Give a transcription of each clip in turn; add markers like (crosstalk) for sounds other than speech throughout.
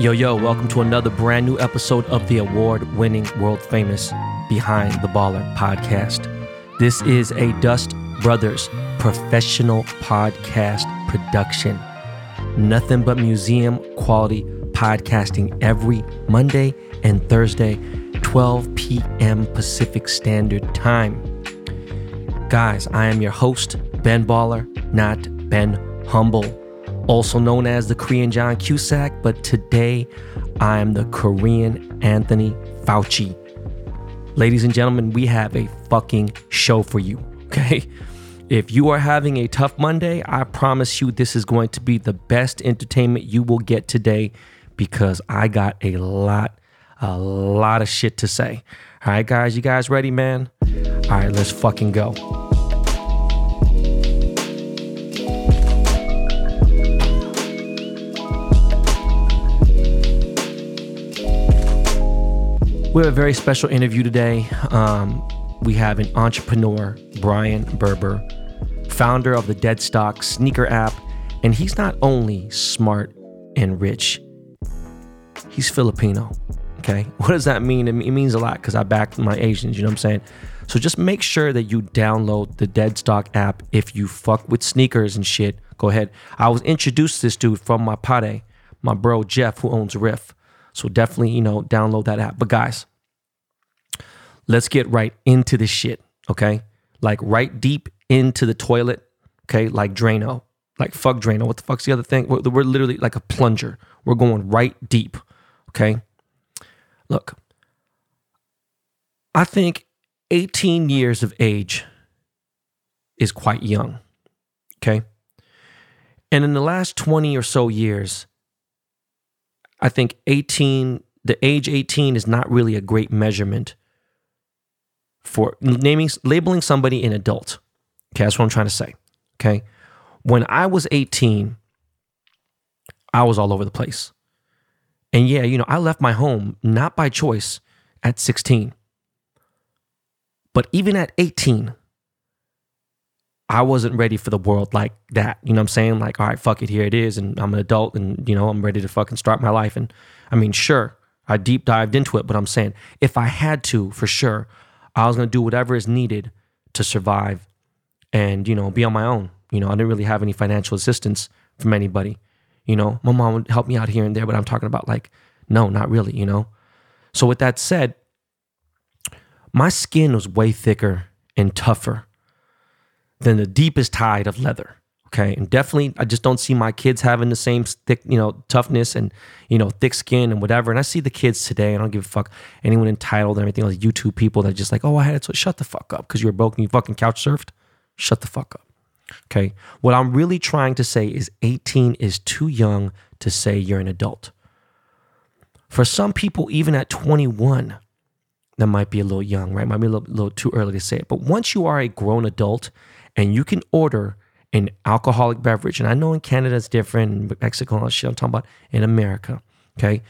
Yo, yo, welcome to another brand new episode of the award winning, world famous Behind the Baller podcast. This is a Dust Brothers professional podcast production. Nothing but museum quality podcasting every Monday and Thursday, 12 p.m. Pacific Standard Time. Guys, I am your host, Ben Baller, not Ben Humble also known as the Korean John Cusack, but today I am the Korean Anthony Fauci. Ladies and gentlemen, we have a fucking show for you, okay? If you are having a tough Monday, I promise you this is going to be the best entertainment you will get today because I got a lot, a lot of shit to say. All right, guys, you guys ready, man? All right, let's fucking go. We have a very special interview today. Um, we have an entrepreneur, Brian Berber, founder of the Deadstock sneaker app. And he's not only smart and rich, he's Filipino. Okay. What does that mean? It means a lot because I back my Asians, you know what I'm saying? So just make sure that you download the Deadstock app if you fuck with sneakers and shit. Go ahead. I was introduced to this dude from my pade, my bro Jeff, who owns Riff. So definitely, you know, download that app. But guys, let's get right into the shit, okay? Like right deep into the toilet, okay? Like Drano. Like fuck Drano. What the fuck's the other thing? We're, we're literally like a plunger. We're going right deep, okay? Look, I think 18 years of age is quite young, okay? And in the last 20 or so years, I think 18, the age 18 is not really a great measurement for naming, labeling somebody an adult. Okay, that's what I'm trying to say. Okay. When I was 18, I was all over the place. And yeah, you know, I left my home not by choice at 16. But even at 18, I wasn't ready for the world like that. You know what I'm saying? Like, all right, fuck it, here it is. And I'm an adult and, you know, I'm ready to fucking start my life. And I mean, sure, I deep dived into it, but I'm saying if I had to, for sure, I was going to do whatever is needed to survive and, you know, be on my own. You know, I didn't really have any financial assistance from anybody. You know, my mom would help me out here and there, but I'm talking about like, no, not really, you know? So, with that said, my skin was way thicker and tougher than the deepest tide of leather. Okay. And definitely, I just don't see my kids having the same thick, you know, toughness and, you know, thick skin and whatever. And I see the kids today, and I don't give a fuck anyone entitled or anything like YouTube people that just like, oh, I had it. So shut the fuck up because you were broke and you fucking couch surfed. Shut the fuck up. Okay. What I'm really trying to say is 18 is too young to say you're an adult. For some people, even at 21, that might be a little young, right? Might be a little, little too early to say it. But once you are a grown adult and you can order an alcoholic beverage, and I know in Canada it's different, Mexico and all shit I'm talking about in America, okay?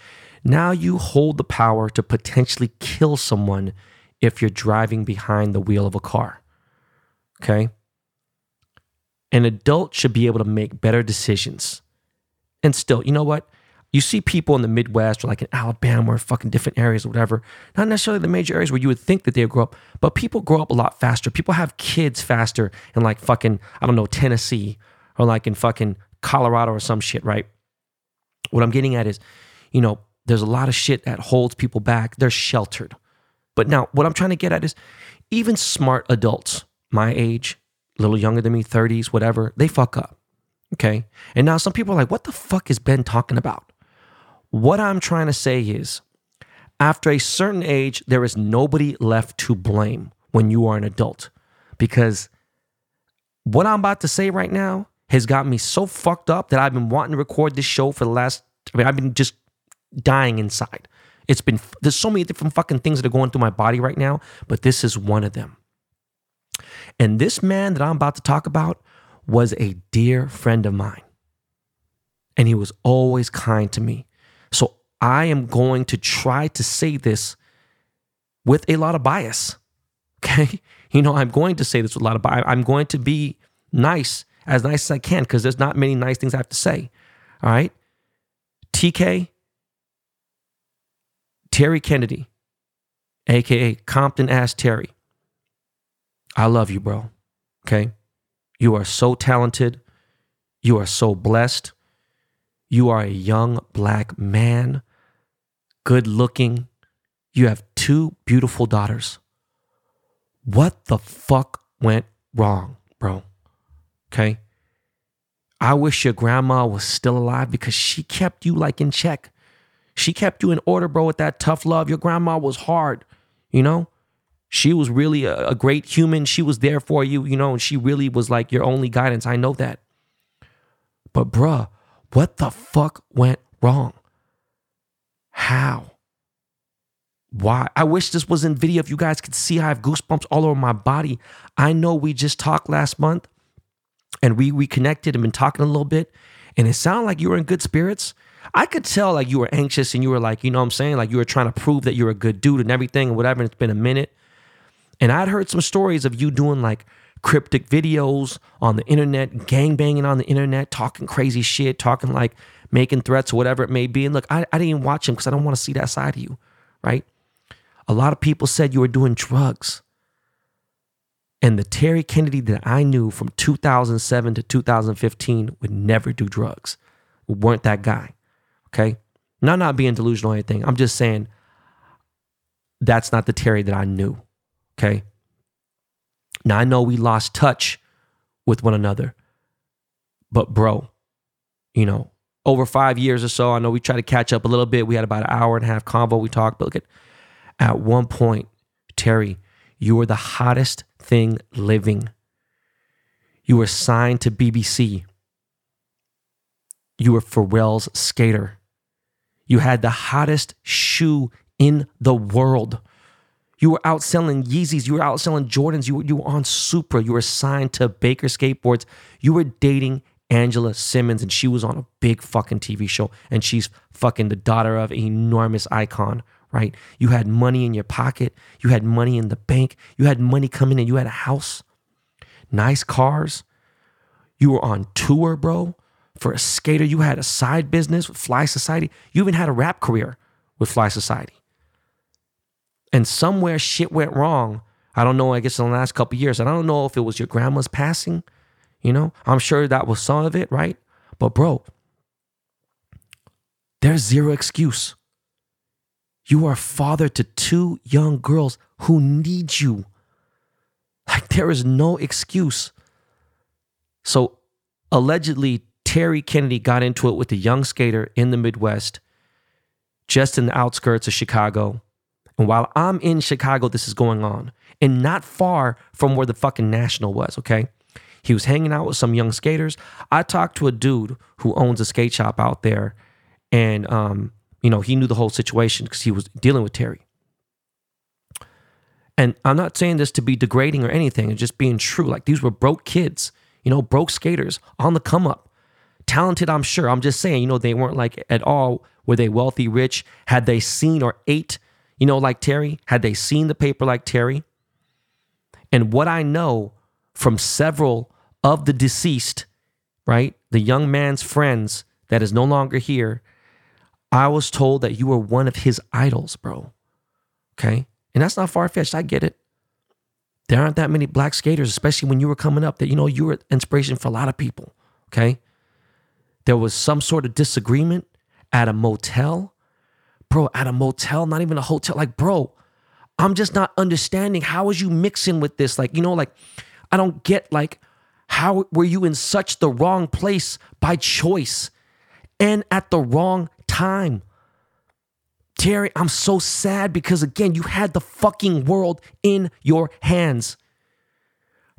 Now you hold the power to potentially kill someone if you're driving behind the wheel of a car, okay? An adult should be able to make better decisions. And still, you know what? You see people in the Midwest or like in Alabama or fucking different areas or whatever, not necessarily the major areas where you would think that they would grow up, but people grow up a lot faster. People have kids faster in like fucking, I don't know, Tennessee or like in fucking Colorado or some shit, right? What I'm getting at is, you know, there's a lot of shit that holds people back. They're sheltered. But now, what I'm trying to get at is even smart adults, my age, a little younger than me, 30s, whatever, they fuck up. Okay. And now some people are like, what the fuck is Ben talking about? What I'm trying to say is, after a certain age, there is nobody left to blame when you are an adult. Because what I'm about to say right now has got me so fucked up that I've been wanting to record this show for the last, I mean, I've been just dying inside. It's been, there's so many different fucking things that are going through my body right now, but this is one of them. And this man that I'm about to talk about was a dear friend of mine. And he was always kind to me. So I am going to try to say this with a lot of bias. (laughs) Okay. You know, I'm going to say this with a lot of bias. I'm going to be nice, as nice as I can, because there's not many nice things I have to say. All right. TK, Terry Kennedy, AKA Compton Ass Terry. I love you, bro. Okay. You are so talented. You are so blessed. You are a young black man, good looking. You have two beautiful daughters. What the fuck went wrong, bro? Okay. I wish your grandma was still alive because she kept you like in check. She kept you in order, bro, with that tough love. Your grandma was hard, you know? She was really a, a great human. She was there for you, you know, and she really was like your only guidance. I know that. But, bruh, what the fuck went wrong? How? Why? I wish this was in video. If you guys could see, I have goosebumps all over my body. I know we just talked last month and we reconnected and been talking a little bit, and it sounded like you were in good spirits. I could tell like you were anxious and you were like, you know what I'm saying? Like you were trying to prove that you're a good dude and everything and whatever. And it's been a minute. And I'd heard some stories of you doing like cryptic videos on the internet, gang banging on the internet, talking crazy shit, talking like making threats or whatever it may be. And look, I, I didn't even watch him because I don't want to see that side of you, right? A lot of people said you were doing drugs. And the Terry Kennedy that I knew from 2007 to 2015 would never do drugs. We weren't that guy. Okay. Not not being delusional or anything. I'm just saying that's not the Terry that I knew. Okay. Now I know we lost touch with one another, but bro, you know, over five years or so, I know we tried to catch up a little bit. We had about an hour and a half convo. We talked, but look at at one point, Terry, you were the hottest thing living. You were signed to BBC. You were Pharrell's skater. You had the hottest shoe in the world. You were outselling Yeezys. You were outselling Jordans. You were, you were on Supra. You were signed to Baker Skateboards. You were dating Angela Simmons, and she was on a big fucking TV show. And she's fucking the daughter of an enormous icon, right? You had money in your pocket. You had money in the bank. You had money coming in. You had a house, nice cars. You were on tour, bro. For a skater, you had a side business with Fly Society. You even had a rap career with Fly Society and somewhere shit went wrong. I don't know, I guess in the last couple years. And I don't know if it was your grandma's passing, you know? I'm sure that was some of it, right? But bro, there's zero excuse. You are father to two young girls who need you. Like there is no excuse. So allegedly, Terry Kennedy got into it with a young skater in the Midwest, just in the outskirts of Chicago. And while I'm in Chicago, this is going on, and not far from where the fucking National was, okay? He was hanging out with some young skaters. I talked to a dude who owns a skate shop out there, and um, you know, he knew the whole situation because he was dealing with Terry. And I'm not saying this to be degrading or anything, it's just being true. Like these were broke kids, you know, broke skaters on the come up. Talented, I'm sure. I'm just saying, you know, they weren't like at all were they wealthy, rich? Had they seen or ate you know, like Terry, had they seen the paper like Terry? And what I know from several of the deceased, right, the young man's friends that is no longer here, I was told that you were one of his idols, bro. Okay. And that's not far fetched. I get it. There aren't that many black skaters, especially when you were coming up, that, you know, you were inspiration for a lot of people. Okay. There was some sort of disagreement at a motel bro, at a motel, not even a hotel. Like, bro, I'm just not understanding. How is you mixing with this? Like, you know, like, I don't get, like, how were you in such the wrong place by choice and at the wrong time? Terry, I'm so sad because, again, you had the fucking world in your hands.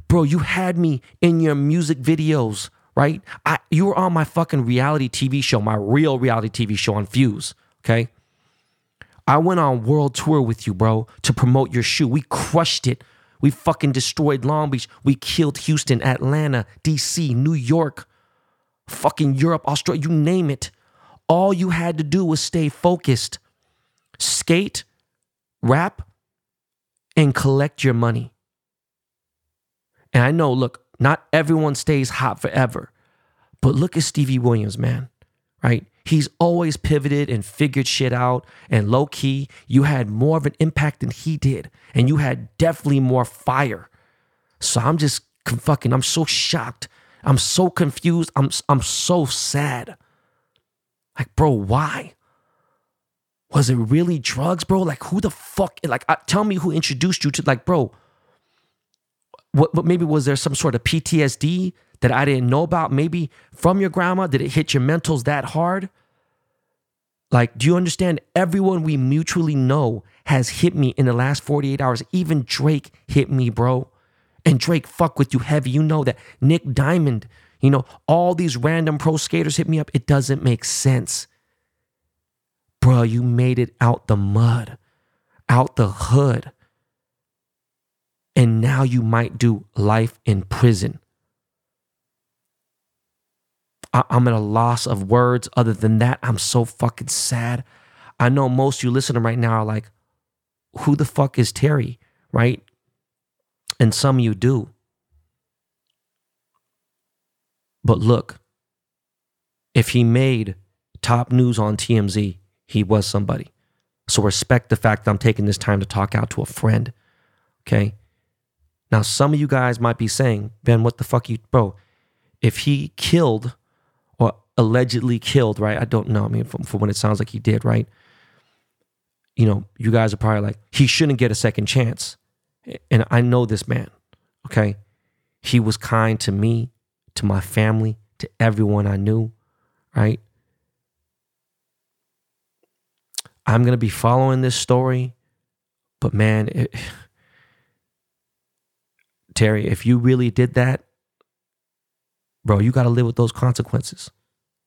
Bro, you had me in your music videos, right? I, you were on my fucking reality TV show, my real reality TV show on Fuse, okay? I went on world tour with you, bro, to promote your shoe. We crushed it. We fucking destroyed Long Beach. We killed Houston, Atlanta, DC, New York, fucking Europe, Australia, you name it. All you had to do was stay focused, skate, rap, and collect your money. And I know, look, not everyone stays hot forever, but look at Stevie Williams, man, right? He's always pivoted and figured shit out. And low key, you had more of an impact than he did. And you had definitely more fire. So I'm just fucking, I'm so shocked. I'm so confused. I'm, I'm so sad. Like, bro, why? Was it really drugs, bro? Like, who the fuck? Like, tell me who introduced you to, like, bro, what, what maybe was there some sort of PTSD that I didn't know about? Maybe from your grandma? Did it hit your mentals that hard? Like, do you understand? Everyone we mutually know has hit me in the last 48 hours. Even Drake hit me, bro. And Drake fuck with you heavy. You know that. Nick Diamond, you know, all these random pro skaters hit me up. It doesn't make sense. Bro, you made it out the mud, out the hood and now you might do life in prison. I- am at a loss of words. Other than that, I'm so fucking sad. I know most of you listening right now are like, who the fuck is Terry? Right? And some you do. But look, if he made top news on TMZ, he was somebody. So respect the fact that I'm taking this time to talk out to a friend. Okay. Now, some of you guys might be saying, Ben, what the fuck you, bro? If he killed allegedly killed, right? I don't know. I mean, from when it sounds like he did, right? You know, you guys are probably like, he shouldn't get a second chance. And I know this man, okay? He was kind to me, to my family, to everyone I knew, right? I'm going to be following this story, but man, it, (sighs) Terry, if you really did that, bro, you got to live with those consequences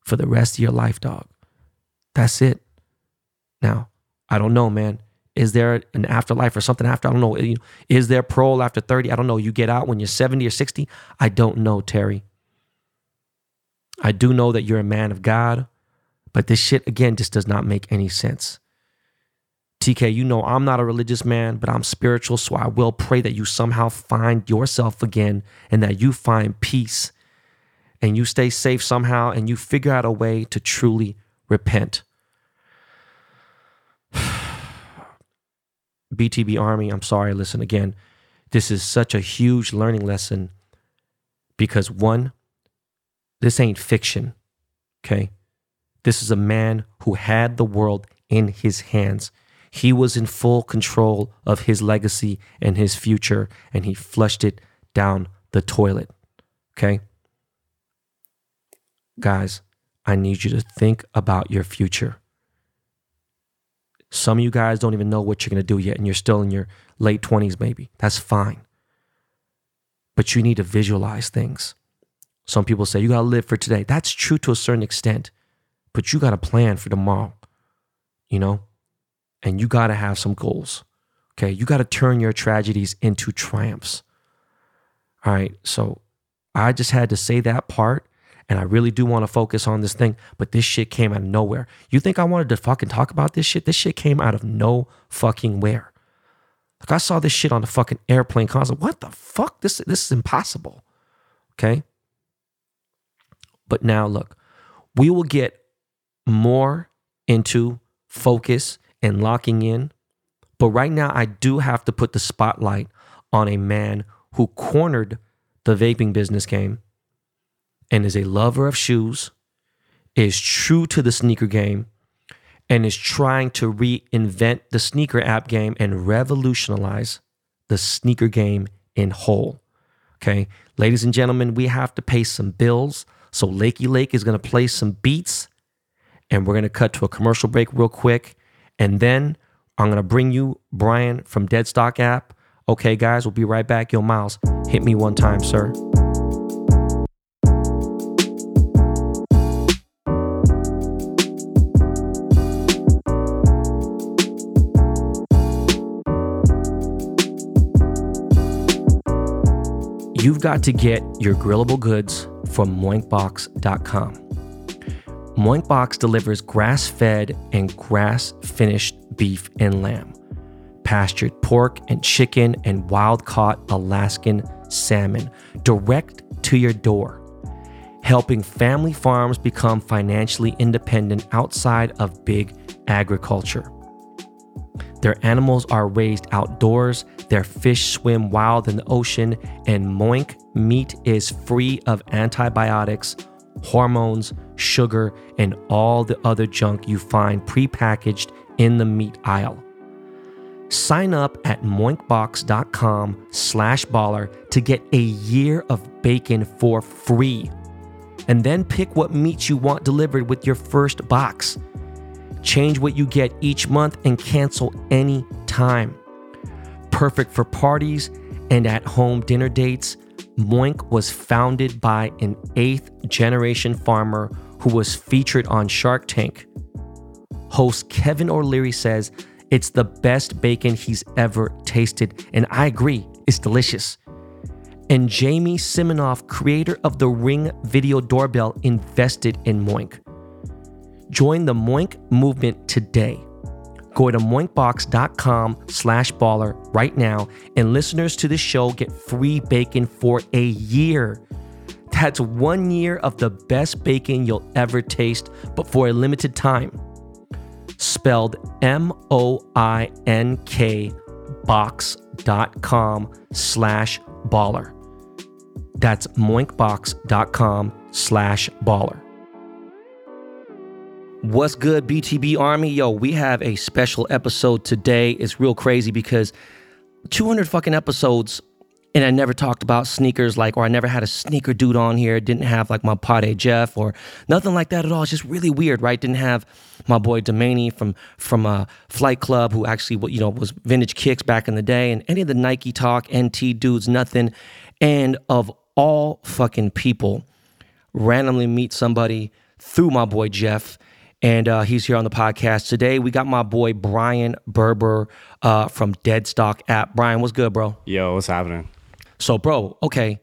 for the rest of your life, dog. That's it. Now, I don't know, man. Is there an afterlife or something after? I don't know. Is there parole after 30? I don't know. You get out when you're 70 or 60? I don't know, Terry. I do know that you're a man of God, but this shit, again, just does not make any sense. TK, you know I'm not a religious man, but I'm spiritual, so I will pray that you somehow find yourself again and that you find peace and you stay safe somehow and you figure out a way to truly repent. (sighs) BTB Army, I'm sorry, listen again. This is such a huge learning lesson because one, this ain't fiction, okay? This is a man who had the world in his hands. He was in full control of his legacy and his future, and he flushed it down the toilet. Okay? Guys, I need you to think about your future. Some of you guys don't even know what you're going to do yet, and you're still in your late 20s, maybe. That's fine. But you need to visualize things. Some people say you got to live for today. That's true to a certain extent, but you got to plan for tomorrow. You know? and you got to have some goals. Okay. You got to turn your tragedies into triumphs. All right. So I just had to say that part. And I really do want to focus on this thing, but this shit came out of nowhere. You think I wanted to fucking talk about this shit? This shit came out of no fucking where. Like I saw this shit on the fucking airplane console. What the fuck? This this is impossible. Okay. But now look, we will get more into focus and locking in. But right now, I do have to put the spotlight on a man who cornered the vaping business game and is a lover of shoes, is true to the sneaker game, and is trying to reinvent the sneaker app game and revolutionize the sneaker game in whole. Okay, ladies and gentlemen, we have to pay some bills. So Lakey Lake is going to play some beats, and we're going to cut to a commercial break real quick. And then I'm going to bring you Brian from Deadstock app. Okay, guys, we'll be right back. Yo, Miles, hit me one time, sir. You've got to get your grillable goods from moinkbox.com. Moinkbox delivers grass fed and grass finished beef and lamb, pastured pork and chicken, and wild caught Alaskan salmon direct to your door, helping family farms become financially independent outside of big agriculture. Their animals are raised outdoors, their fish swim wild in the ocean, and Moink meat is free of antibiotics, hormones, sugar, and all the other junk you find prepackaged in the meat aisle. Sign up at moinkbox.com slash baller to get a year of bacon for free. And then pick what meats you want delivered with your first box. Change what you get each month and cancel any time. Perfect for parties and at home dinner dates, Moink was founded by an eighth generation farmer who was featured on Shark Tank. Host Kevin O'Leary says it's the best bacon he's ever tasted, and I agree, it's delicious. And Jamie Siminoff, creator of the Ring video doorbell, invested in Moink. Join the Moink movement today. Go to moinkbox.com slash baller right now, and listeners to this show get free bacon for a year. That's one year of the best bacon you'll ever taste, but for a limited time. Spelled M O I N K box.com slash baller. That's moinkbox.com slash baller. What's good, BTB Army? Yo, we have a special episode today. It's real crazy because 200 fucking episodes and I never talked about sneakers like, or I never had a sneaker dude on here. Didn't have like my Pade Jeff or nothing like that at all. It's just really weird, right? Didn't have my boy Domaney from from a uh, Flight Club who actually, you know, was vintage kicks back in the day, and any of the Nike Talk NT dudes, nothing. And of all fucking people, randomly meet somebody through my boy Jeff and uh, he's here on the podcast today. We got my boy Brian Berber uh, from Deadstock app. Brian, what's good, bro? Yo, what's happening? So, bro, okay,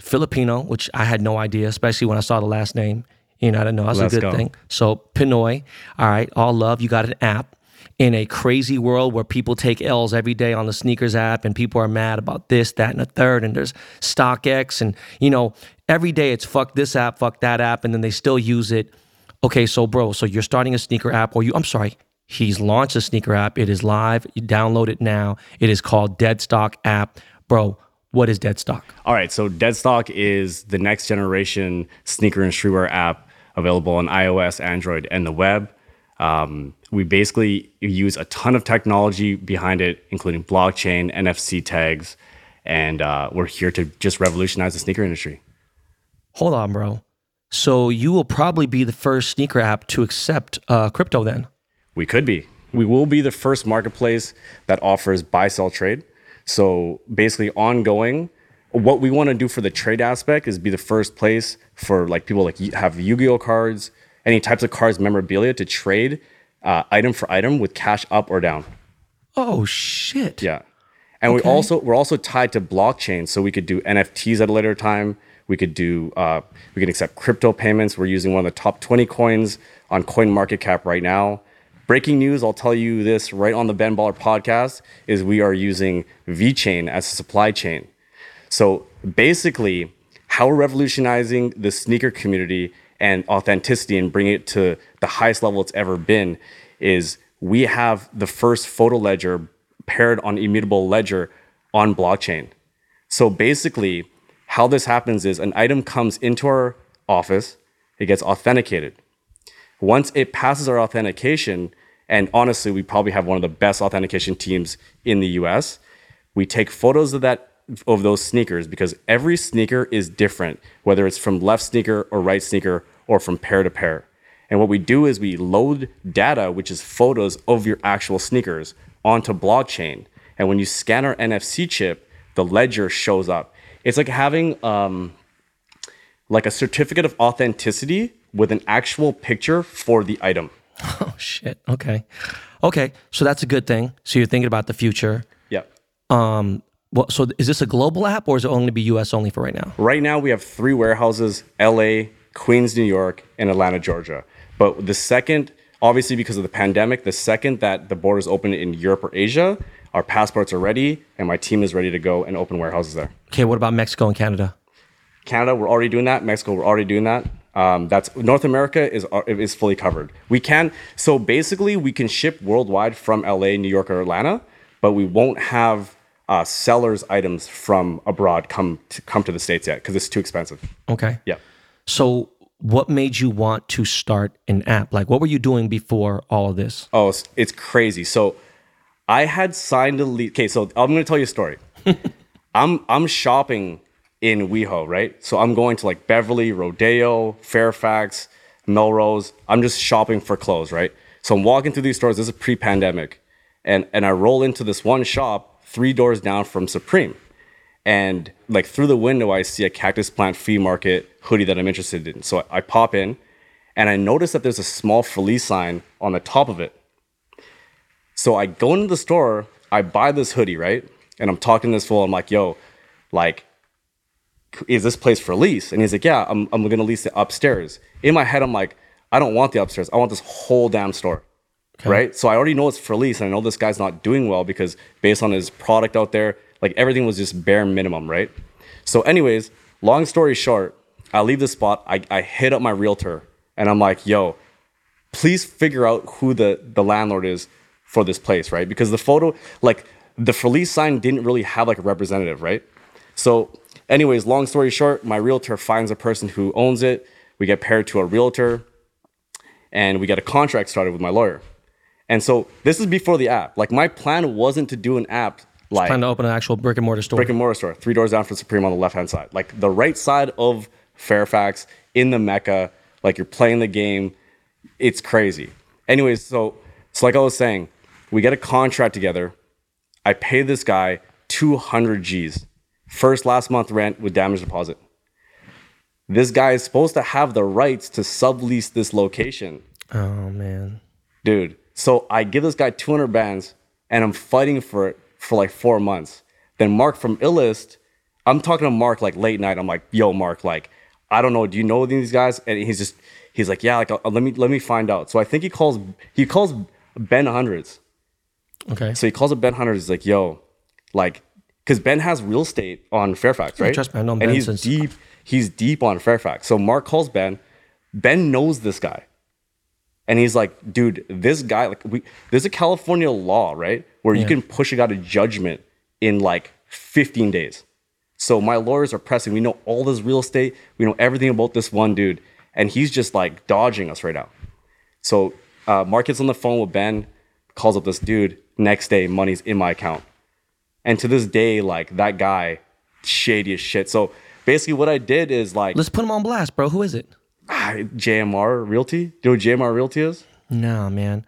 Filipino, which I had no idea, especially when I saw the last name. You know, I didn't know that's Let's a good go. thing. So, Pinoy, all right, all love. You got an app in a crazy world where people take L's every day on the sneakers app and people are mad about this, that, and a third. And there's StockX. And, you know, every day it's fuck this app, fuck that app. And then they still use it okay, so bro, so you're starting a sneaker app, or you, I'm sorry, he's launched a sneaker app. It is live. You download it now. It is called Deadstock app. Bro, what is Deadstock? All right, so Deadstock is the next generation sneaker and streetwear app available on iOS, Android, and the web. Um, we basically use a ton of technology behind it, including blockchain, NFC tags, and uh, we're here to just revolutionize the sneaker industry. Hold on, bro. So you will probably be the first sneaker app to accept uh, crypto then. We could be. We will be the first marketplace that offers buy sell trade. So basically, ongoing. What we want to do for the trade aspect is be the first place for like people like have Yu-Gi-Oh cards, any types of cards, memorabilia to trade uh, item for item with cash up or down. Oh shit! Yeah, and okay. we also we're also tied to blockchain, so we could do NFTs at a later time. We could do uh, we can accept crypto payments. We're using one of the top 20 coins on Coin Market Cap right now. Breaking news, I'll tell you this right on the Ben Baller podcast is we are using VeChain as a supply chain. So basically, how we're revolutionizing the sneaker community and authenticity and bringing it to the highest level it's ever been is we have the first photo ledger paired on immutable ledger on blockchain. So basically, how this happens is an item comes into our office, it gets authenticated. Once it passes our authentication, and honestly, we probably have one of the best authentication teams in the US, we take photos of that of those sneakers because every sneaker is different, whether it's from left sneaker or right sneaker or from pair to pair. And what we do is we load data, which is photos of your actual sneakers, onto blockchain. And when you scan our NFC chip, the ledger shows up it's like having um, like a certificate of authenticity with an actual picture for the item. (laughs) Oh shit. Okay. Okay. So that's a good thing. So you're thinking about the future. Yeah. Um well, so is this a global app or is it only going to be US only for right now? Right now we have three warehouses, LA, Queens, New York, and Atlanta, Georgia. But the second, obviously because of the pandemic, the second that the borders open in Europe or Asia, our passports are ready and my team is ready to go and open warehouses there. Okay, what about Mexico and Canada? Canada, we're already doing that. Mexico, we're already doing that. Um, that's North America is uh, is fully covered. We can so basically we can ship worldwide from LA, New York, or Atlanta, but we won't have uh, sellers items from abroad come to come to the states yet because it's too expensive. Okay. Yeah. So, what made you want to start an app? Like, what were you doing before all of this? Oh, it's, it's crazy. So I had signed a lease. Okay, so I'm going to tell you a story. (laughs) I'm I'm shopping in WeHo, right? So I'm going to like Beverly, Rodeo, Fairfax, Melrose. I'm just shopping for clothes, right? So I'm walking through these stores. This is pre-pandemic, and and I roll into this one shop three doors down from Supreme, and like through the window I see a cactus plant flea market hoodie that I'm interested in. So I, I pop in, and I notice that there's a small Felice sign on the top of it. So I go into the store, I buy this hoodie, right? And I'm talking to this fool. I'm like, yo, like, is this place for lease? And he's like, yeah, I'm, I'm gonna lease it upstairs. In my head, I'm like, I don't want the upstairs. I want this whole damn store. Right. So I already know it's for lease, and I know this guy's not doing well because based on his product out there, like everything was just bare minimum, right? So, anyways, long story short, I leave the spot. I, I hit up my realtor and I'm like, yo, please figure out who the, the landlord is for this place, right? Because the photo, like the Felice sign didn't really have like a representative, right? So, anyways, long story short, my realtor finds a person who owns it. We get paired to a realtor and we get a contract started with my lawyer. And so this is before the app. Like my plan wasn't to do an app like Trying to open an actual brick and mortar store. brick and mortar store, three doors down from Supreme on the left hand side. Like the right side of Fairfax in the Mecca, like you're playing the game. It's crazy. Anyways, so so like I was saying, we get a contract together. I pay this guy 200 G's. First last month rent with damage deposit. This guy is supposed to have the rights to sublease this location oh man. dude. So I give this guy 200 bands and I'm fighting for it for like four months. Then Mark from Illest, I'm talking to Mark like late night. I'm like, yo, Mark, like, I don't know. Do you know these guys? And he's just, he's like, yeah, like, uh, let me, let me find out. So I think he calls, he calls Ben Hundreds. Okay. So he calls up Ben Hundreds. He's like, yo, like, because Ben has real estate on Fairfax, right? trust me, I know and Ben he's since- deep. He's deep on Fairfax. So Mark calls Ben. Ben knows this guy, and he's like, "Dude, this guy like we there's a California law, right, where you Yeah. can push a guy to judgment in like 15 days." So my lawyers are pressing. We know all this real estate. We know everything about this one dude, and he's just like dodging us right now. So uh, Mark gets on the phone with Ben, calls up this dude. Next day, money's in my account. And to this day, like that guy, shady as shit. So basically, what I did is like Let's put him on blast, bro. Who is it? ah, JMR Realty. Do you know what JMR Realty is? Nah, man.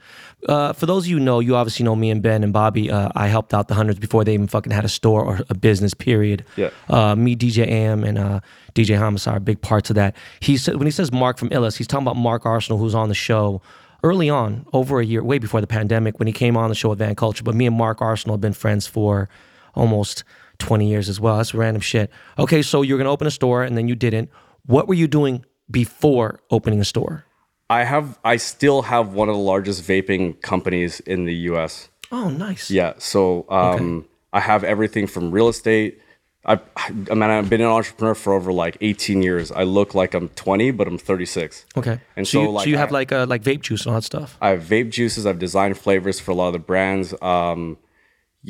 Uh, for those of you who know, you obviously know me and Ben and Bobby. Uh, I helped out the hundreds before they even fucking had a store or a business. Period. Yeah. Uh, me, DJ AM, and uh, DJ Homicide are big parts of that. He said when he says Mark from Illest, he's talking about Mark Arcenal, who's on the show early on, over a year, way before the pandemic, when he came on the show with Van Culture. But me and Mark Arcenal have been friends for almost 20 years as well. That's random shit. Okay, so you're gonna open a store and then you didn't. What were you doing before opening a store? I have. I still have one of the largest vaping companies in the U.S. Oh, nice. Yeah. So um, I have everything from real estate. I, I mean, I've been an entrepreneur for over like 18 years. I look like I'm 20, but I'm 36. Okay. And so, so, you, like, so you have I- like uh, like vape juice and all that stuff. I have vape juices. I've designed flavors for a lot of the brands. Um,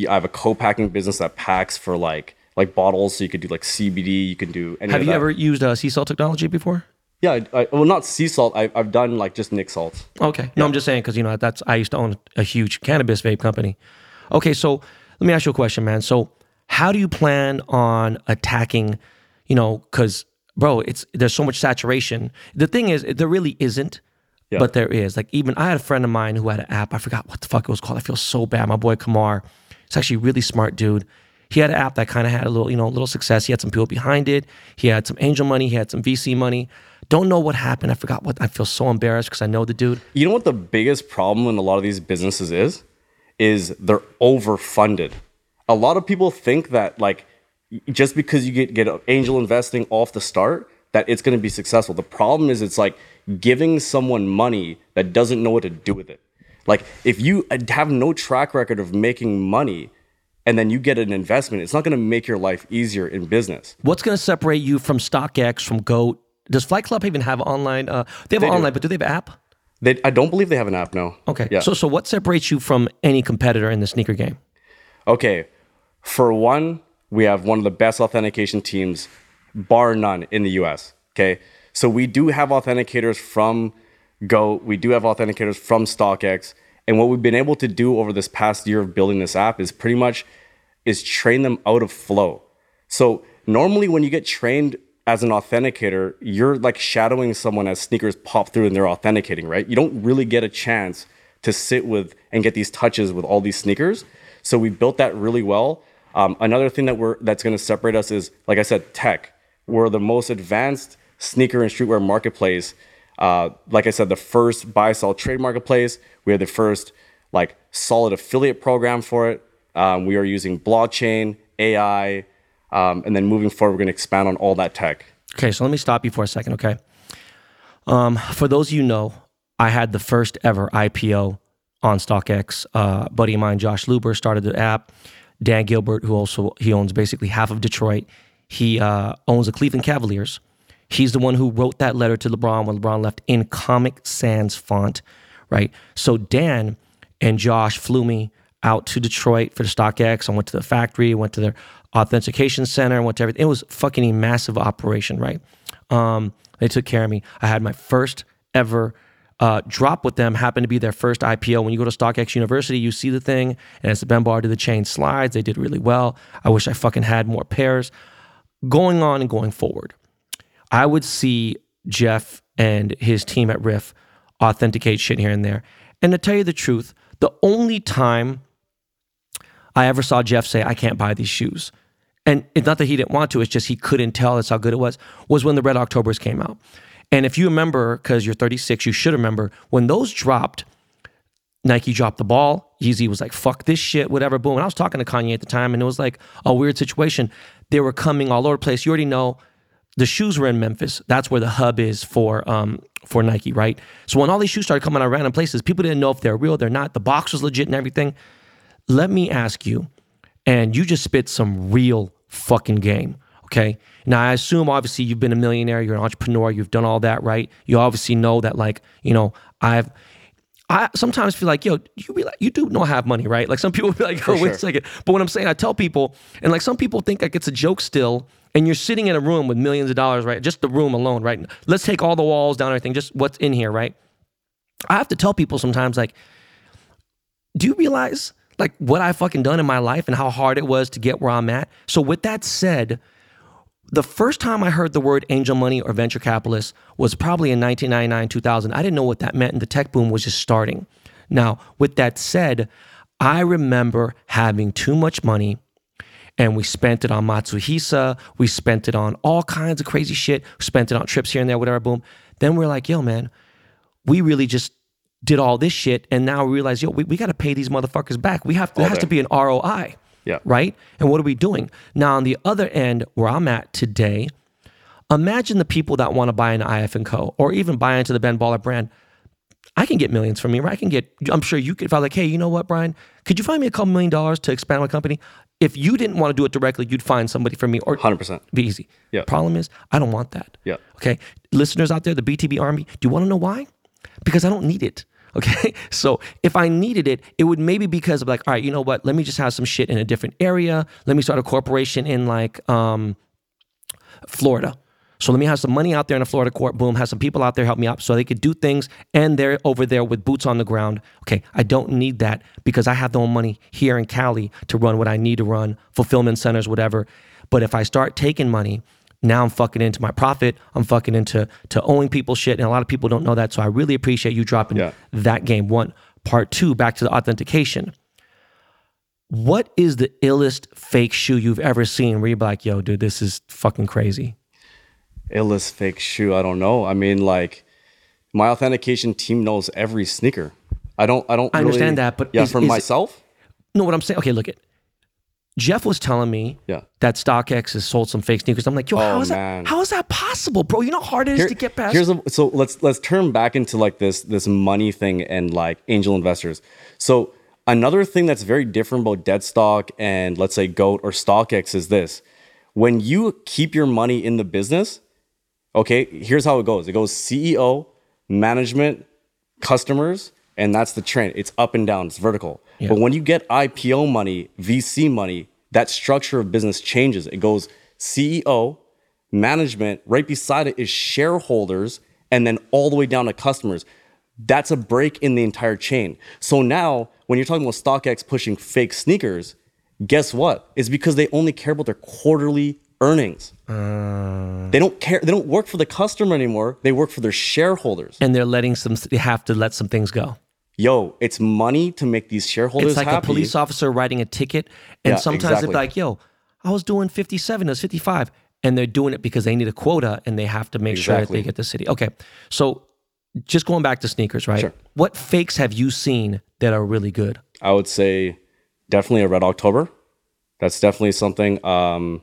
I have a co-packing business that packs for like like bottles, so you could do like CBD. You can do. Any Have you ever used uh, sea salt technology before? Yeah. I, I, well, not sea salt. I, I've done like just nic salt. Okay. No, I'm just saying because you know that's I used to own a huge cannabis vape company. Okay, so let me ask you a question, man. So how do you plan on attacking? You know, because bro, it's there's so much saturation. The thing is, there really isn't. Yeah. But there is. Like even I had a friend of mine who had an app. I forgot what the fuck it was called. I feel so bad. My boy Kamar. He's actually a really smart dude. He had an app that kind of had a little, you know, little success. He had some people behind it. He had some angel money. He had some VC money. Don't know what happened. I forgot what. I feel so embarrassed because I know the dude. You know what the biggest problem in a lot of these businesses is? Is they're overfunded. A lot of people think that like just because you get get angel investing off the start, that it's going to be successful. The problem is it's like giving someone money that doesn't know what to do with it. Like if you have no track record of making money and then you get an investment, it's not going to make your life easier in business. What's going to separate you from StockX, from Goat? Does Flight Club even have online? Uh, they have They do. online, but do they have an app? They, I don't believe they have an app No. Okay. Yeah. So, so what separates you from any competitor in the sneaker game? Okay, for one, we have one of the best authentication teams, bar none, in the US. Okay, so we do have authenticators from GOAT, we do have authenticators from StockX, and what we've been able to do over this past year of building this app is pretty much is train them out of flow. So normally when you get trained as an authenticator, you're like shadowing someone as sneakers pop through and they're authenticating, right? You don't really get a chance to sit with and get these touches with all these sneakers. So we built that really well. Um, another thing that we're that's going to separate us is, like I said, tech. We're the most advanced sneaker and streetwear marketplace. Uh, like I said, the first buy sell trade marketplace. We are the first like solid affiliate program for it. Um, we are using blockchain, AI, um, and then moving forward, we're going to expand on all that tech. Okay, so let me stop you for a second, okay? Um, for those you know, I had the first ever IPO on StockX. Uh, buddy of mine, Josh Luber, started the app. Dan Gilbert, who also he owns basically half of Detroit, he uh, owns the Cleveland Cavaliers. He's the one who wrote that letter to LeBron when LeBron left in Comic Sans font, right? So Dan and Josh flew me out to Detroit for the StockX. I went to the factory, went to their authentication center, went to everything. It was fucking a massive operation, right? Um, they took care of me. I had my first ever uh, drop with them. Happened to be their first IPO. When you go to StockX University, you see the thing, and it's the Ben Bar to the chain slides. They did really well. I wish I fucking had more pairs. Going on and going forward, I would see Jeff and his team at Riff authenticate shit here and there. And to tell you the truth, the only time I ever saw Jeff say, I can't buy these shoes. And it's not that he didn't want to, it's just he couldn't tell that's how good it was, was when the Red Octobers came out. And if you remember, because you're 36, you should remember, when those dropped, Nike dropped the ball. Yeezy was like, fuck this shit, whatever, boom. And I was talking to Kanye at the time, and it was like a weird situation. They were coming all over the place. You already know the shoes were in Memphis. That's where the hub is for um for Nike, right? So when all these shoes started coming out of random places, people didn't know if they're real, they're not. The box was legit and everything. Let me ask you, and you just spit some real fucking game. Okay. Now I assume obviously you've been a millionaire, you're an entrepreneur, you've done all that, right? You obviously know that, like, you know, I've I sometimes feel like, yo, you be like, you do know I have money, right? Like some (laughs) people be like, oh, wait sure. a second. But what I'm saying, I tell people, and like some people think like it's a joke still, and you're sitting in a room with millions of dollars, right? Just the room alone, right? Let's take all the walls down, everything, just what's in here, right? I have to tell people sometimes, like, do you realize like what I fucking done in my life and how hard it was to get where I'm at? So with that said, the first time I heard the word angel money or venture capitalist was probably in 1999, 2000. I didn't know what that meant, and the tech boom was just starting. Now, with that said, I remember having too much money and we spent it on Matsuhisa. We spent it on all kinds of crazy shit. Spent it on trips here and there, whatever, boom. Then we're like, yo, man, we really just did all this shit. And now we realize, yo, we, we got to pay these motherfuckers back. We have, there has to be an ROI Yeah. right? And what are we doing? Now, on the other end, where I'm at today, imagine the people that want to buy an IF and Co. or even buy into the Ben Baller brand. I can get millions from you, right? I can get, I'm sure you could, if I was like, hey, you know what, Brian, could you find me a couple million dollars to expand my company? If you didn't want to do it directly, you'd find somebody for me or 100%. be easy. Yeah. Problem is, I don't want that. Yeah. Okay. Listeners out there, the BTB Army, do you want to know why? Because I don't need it. Okay. (laughs) So if I needed it, it would maybe because of like, all right, you know what? Let me just have some shit in a different area. Let me start a corporation in like um, Florida. So let me have some money out there in a Florida court. Boom, have some people out there help me out so they could do things and they're over there with boots on the ground. Okay, I don't need that because I have no money here in Cali to run what I need to run, fulfillment centers, whatever. But if I start taking money, now I'm fucking into my profit. I'm fucking into to owing people shit, and a lot of people don't know that. So I really appreciate you dropping Yeah. that game. One, part two, back to the authentication. What is the illest fake shoe you've ever seen where you're like, yo, dude, this is fucking crazy? illest fake shoe. I don't know. I mean, like my authentication team knows every sneaker. I don't. I don't. I really- understand that, but yeah, is- for is- myself, No, what I'm saying, okay, look it. Jeff was telling me Yeah. that StockX has sold some fake sneakers. I'm like, yo, oh, how Oh, is man. that? How is that possible, bro? You know how hard it is Here- to get past. Here's a, so let's let's turn back into like this this money thing and like angel investors. So another thing that's very different about Deadstock and let's say goat or StockX is this: when you keep your money in the business, okay, here's how it goes. It goes CEO, management, customers, and that's the trend. It's up and down. It's vertical. But when you get IPO money, VC money, that structure of business changes. It goes CEO, management, right beside it is shareholders, and then all the way down to customers. That's a break in the entire chain. So now, when you're talking about StockX pushing fake sneakers, guess what? It's because they only care about their quarterly earnings. Uh. They don't care. They don't work for the customer anymore. They work for their shareholders. and they're letting some. They have to let some things go. Yo, it's money to make these shareholders It's like happy. a police officer writing a ticket, and Yeah, sometimes they're like, "Yo, I was doing 57, it was 55," and they're doing it because they need a quota and they have to make sure that they get the city. Okay, so just going back to sneakers, right? Sure. What fakes have you seen that are really good? I would say definitely a Red October. That's definitely something. Um,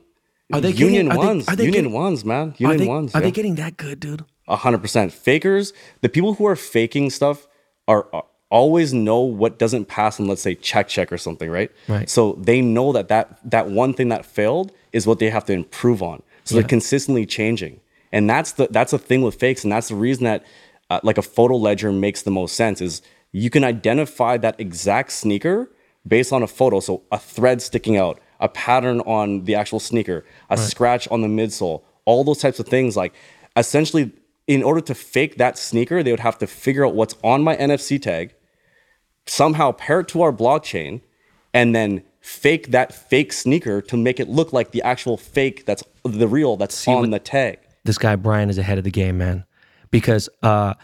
Are they Union getting- are they- ones? are they Union getting- ones, man. Are Union they, ones. are yeah. they getting that good, dude? A hundred percent. Fakers, the people who are faking stuff are, are always know what doesn't pass in, let's say, check check or something, right? Right. So they know that that that one thing that failed is what they have to improve on. So Yeah. they're consistently changing, and that's the that's the thing with fakes, and that's the reason that uh, like a photo ledger makes the most sense is you can identify that exact sneaker based on a photo. So a thread sticking out, a pattern on the actual sneaker, a scratch on the midsole, all those types of things. Like essentially, in order to fake that sneaker, they would have to figure out what's on my NFC tag, somehow pair it to our blockchain, and then fake that fake sneaker to make it look like the actual fake that's the real that's on the tag. this guy Brian is ahead of the game, man. Because uh,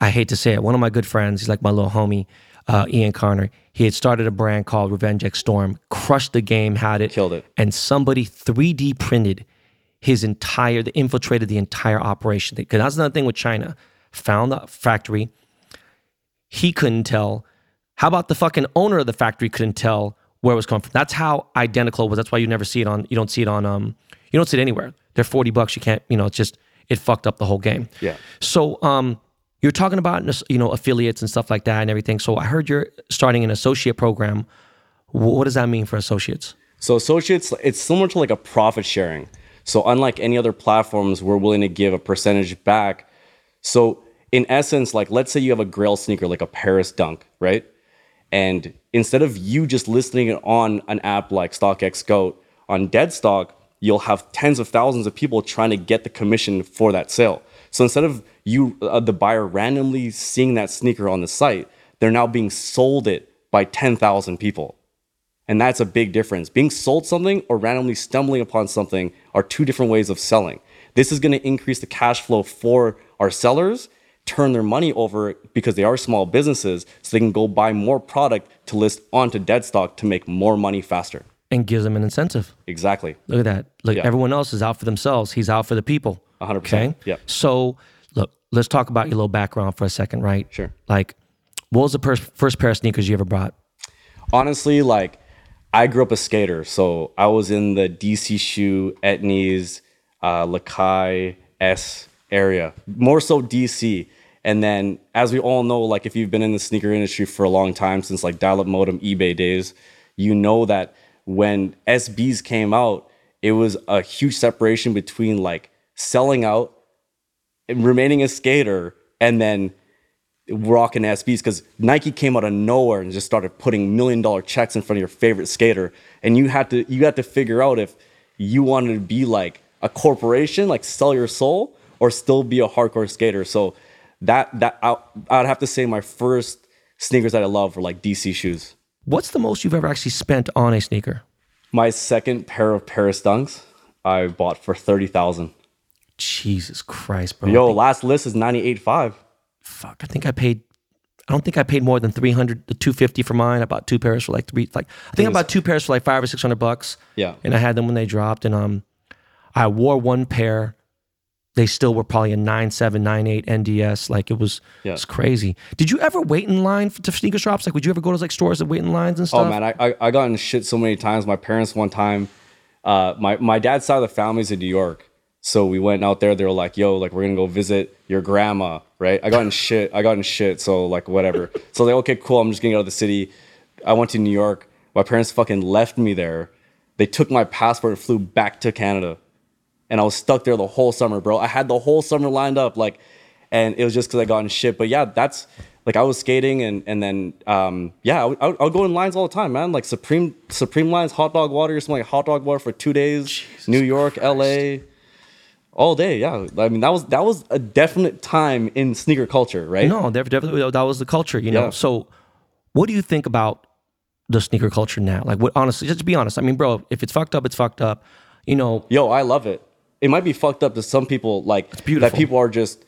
I hate to say it, one of my good friends, he's like my little homie, uh, Ian Connor. He had started a brand called Revenge X Storm, crushed the game, had it, Killed it. and somebody 3D printed his entire, they infiltrated the entire operation. Because that's another thing with China. Found the factory, he couldn't tell. How about the fucking owner of the factory couldn't tell where it was coming from? That's how identical it was. That's why you never see it on. You don't see it on. Um, you don't see it anywhere. They're forty bucks. You can't. You know, it's just it fucked up the whole game. Yeah. So um, you're talking about you know affiliates and stuff like that and everything. So I heard you're starting an associate program. What does that mean for associates? So associates, it's similar to like a profit sharing. So unlike any other platforms, we're willing to give a percentage back. So in essence, like let's say you have a Grail sneaker, like a Paris Dunk, right? And instead of you just listening it on an app like StockX Goat on Deadstock, you'll have tens of thousands of people trying to get the commission for that sale. So instead of you, uh, the buyer, randomly seeing that sneaker on the site, they're now being sold it by 10,000 people. And that's a big difference. Being sold something or randomly stumbling upon something are two different ways of selling. This is going to increase the cash flow for our sellers, turn their money over because they are small businesses, so they can go buy more product to list onto Deadstock to make more money faster. And gives them an incentive. Exactly. Look at that. Look, Yeah. everyone else is out for themselves. He's out for the people. 100%. Okay. Yep. So look, let's talk about your little background for a second, right? Sure. Like, what was the per- first pair of sneakers you ever brought? honestly, like I grew up a skater, so I was in the DC shoe, Etnies, uh, Lakai, S area, more so DC. And then, as we all know, like if you've been in the sneaker industry for a long time, since like dial-up modem, eBay days, you know that when SBs came out, it was a huge separation between like selling out, and remaining a skater, and then rocking SBs because Nike came out of nowhere and just started putting million dollar checks in front of your favorite skater, and you had to you had to figure out if you wanted to be like a corporation, like sell your soul, or still be a hardcore skater. So that that I, I'd have to say my first sneakers that I love were like DC shoes. What's the most you've ever actually spent on a sneaker? My second pair of Paris Dunks I bought for thirty thousand. Jesus Christ, bro. Yo, last list is ninety eight five. fuck. I think I paid. I don't think I paid more than 300 to 250 for mine. I bought two pairs for like three, like I think I bought two pairs for like five or six hundred bucks. Yeah. and I had them when they dropped, and um, I wore one pair they still were probably a 9798 NDS. Like it was, Yeah. it's crazy. Did you ever wait in line for, to sneaker shops? Like, would you ever go to like stores and wait in lines and stuff? Oh man, I, I I got in shit so many times. My parents one time, uh, my my dad's side of the family's in New York, so we went out there. They were like, "Yo, like we're gonna go visit your grandma," right? I got in shit. I got in shit. So like whatever. So like okay, cool. I'm just getting out of the city. I went to New York. My parents fucking left me there. They took my passport and flew back to Canada, and I was stuck there the whole summer, bro. I had the whole summer lined up, like, and it was just because I got in shit. But yeah, that's like I was skating, and and then um, yeah, I would, I would, go in lines all the time, man. Like Supreme Supreme lines, hot dog water, something like hot dog water for two days. New York, L.A. All day, yeah. I mean, that was that was a definite time in sneaker culture, right? no, definitely that was the culture, you know. Yeah. So, what do you think about the sneaker culture now? Like, what honestly, just to be honest, I mean, bro, if it's fucked up, it's fucked up. You know, Yo, I love it. It might be fucked up to some people, like that people are just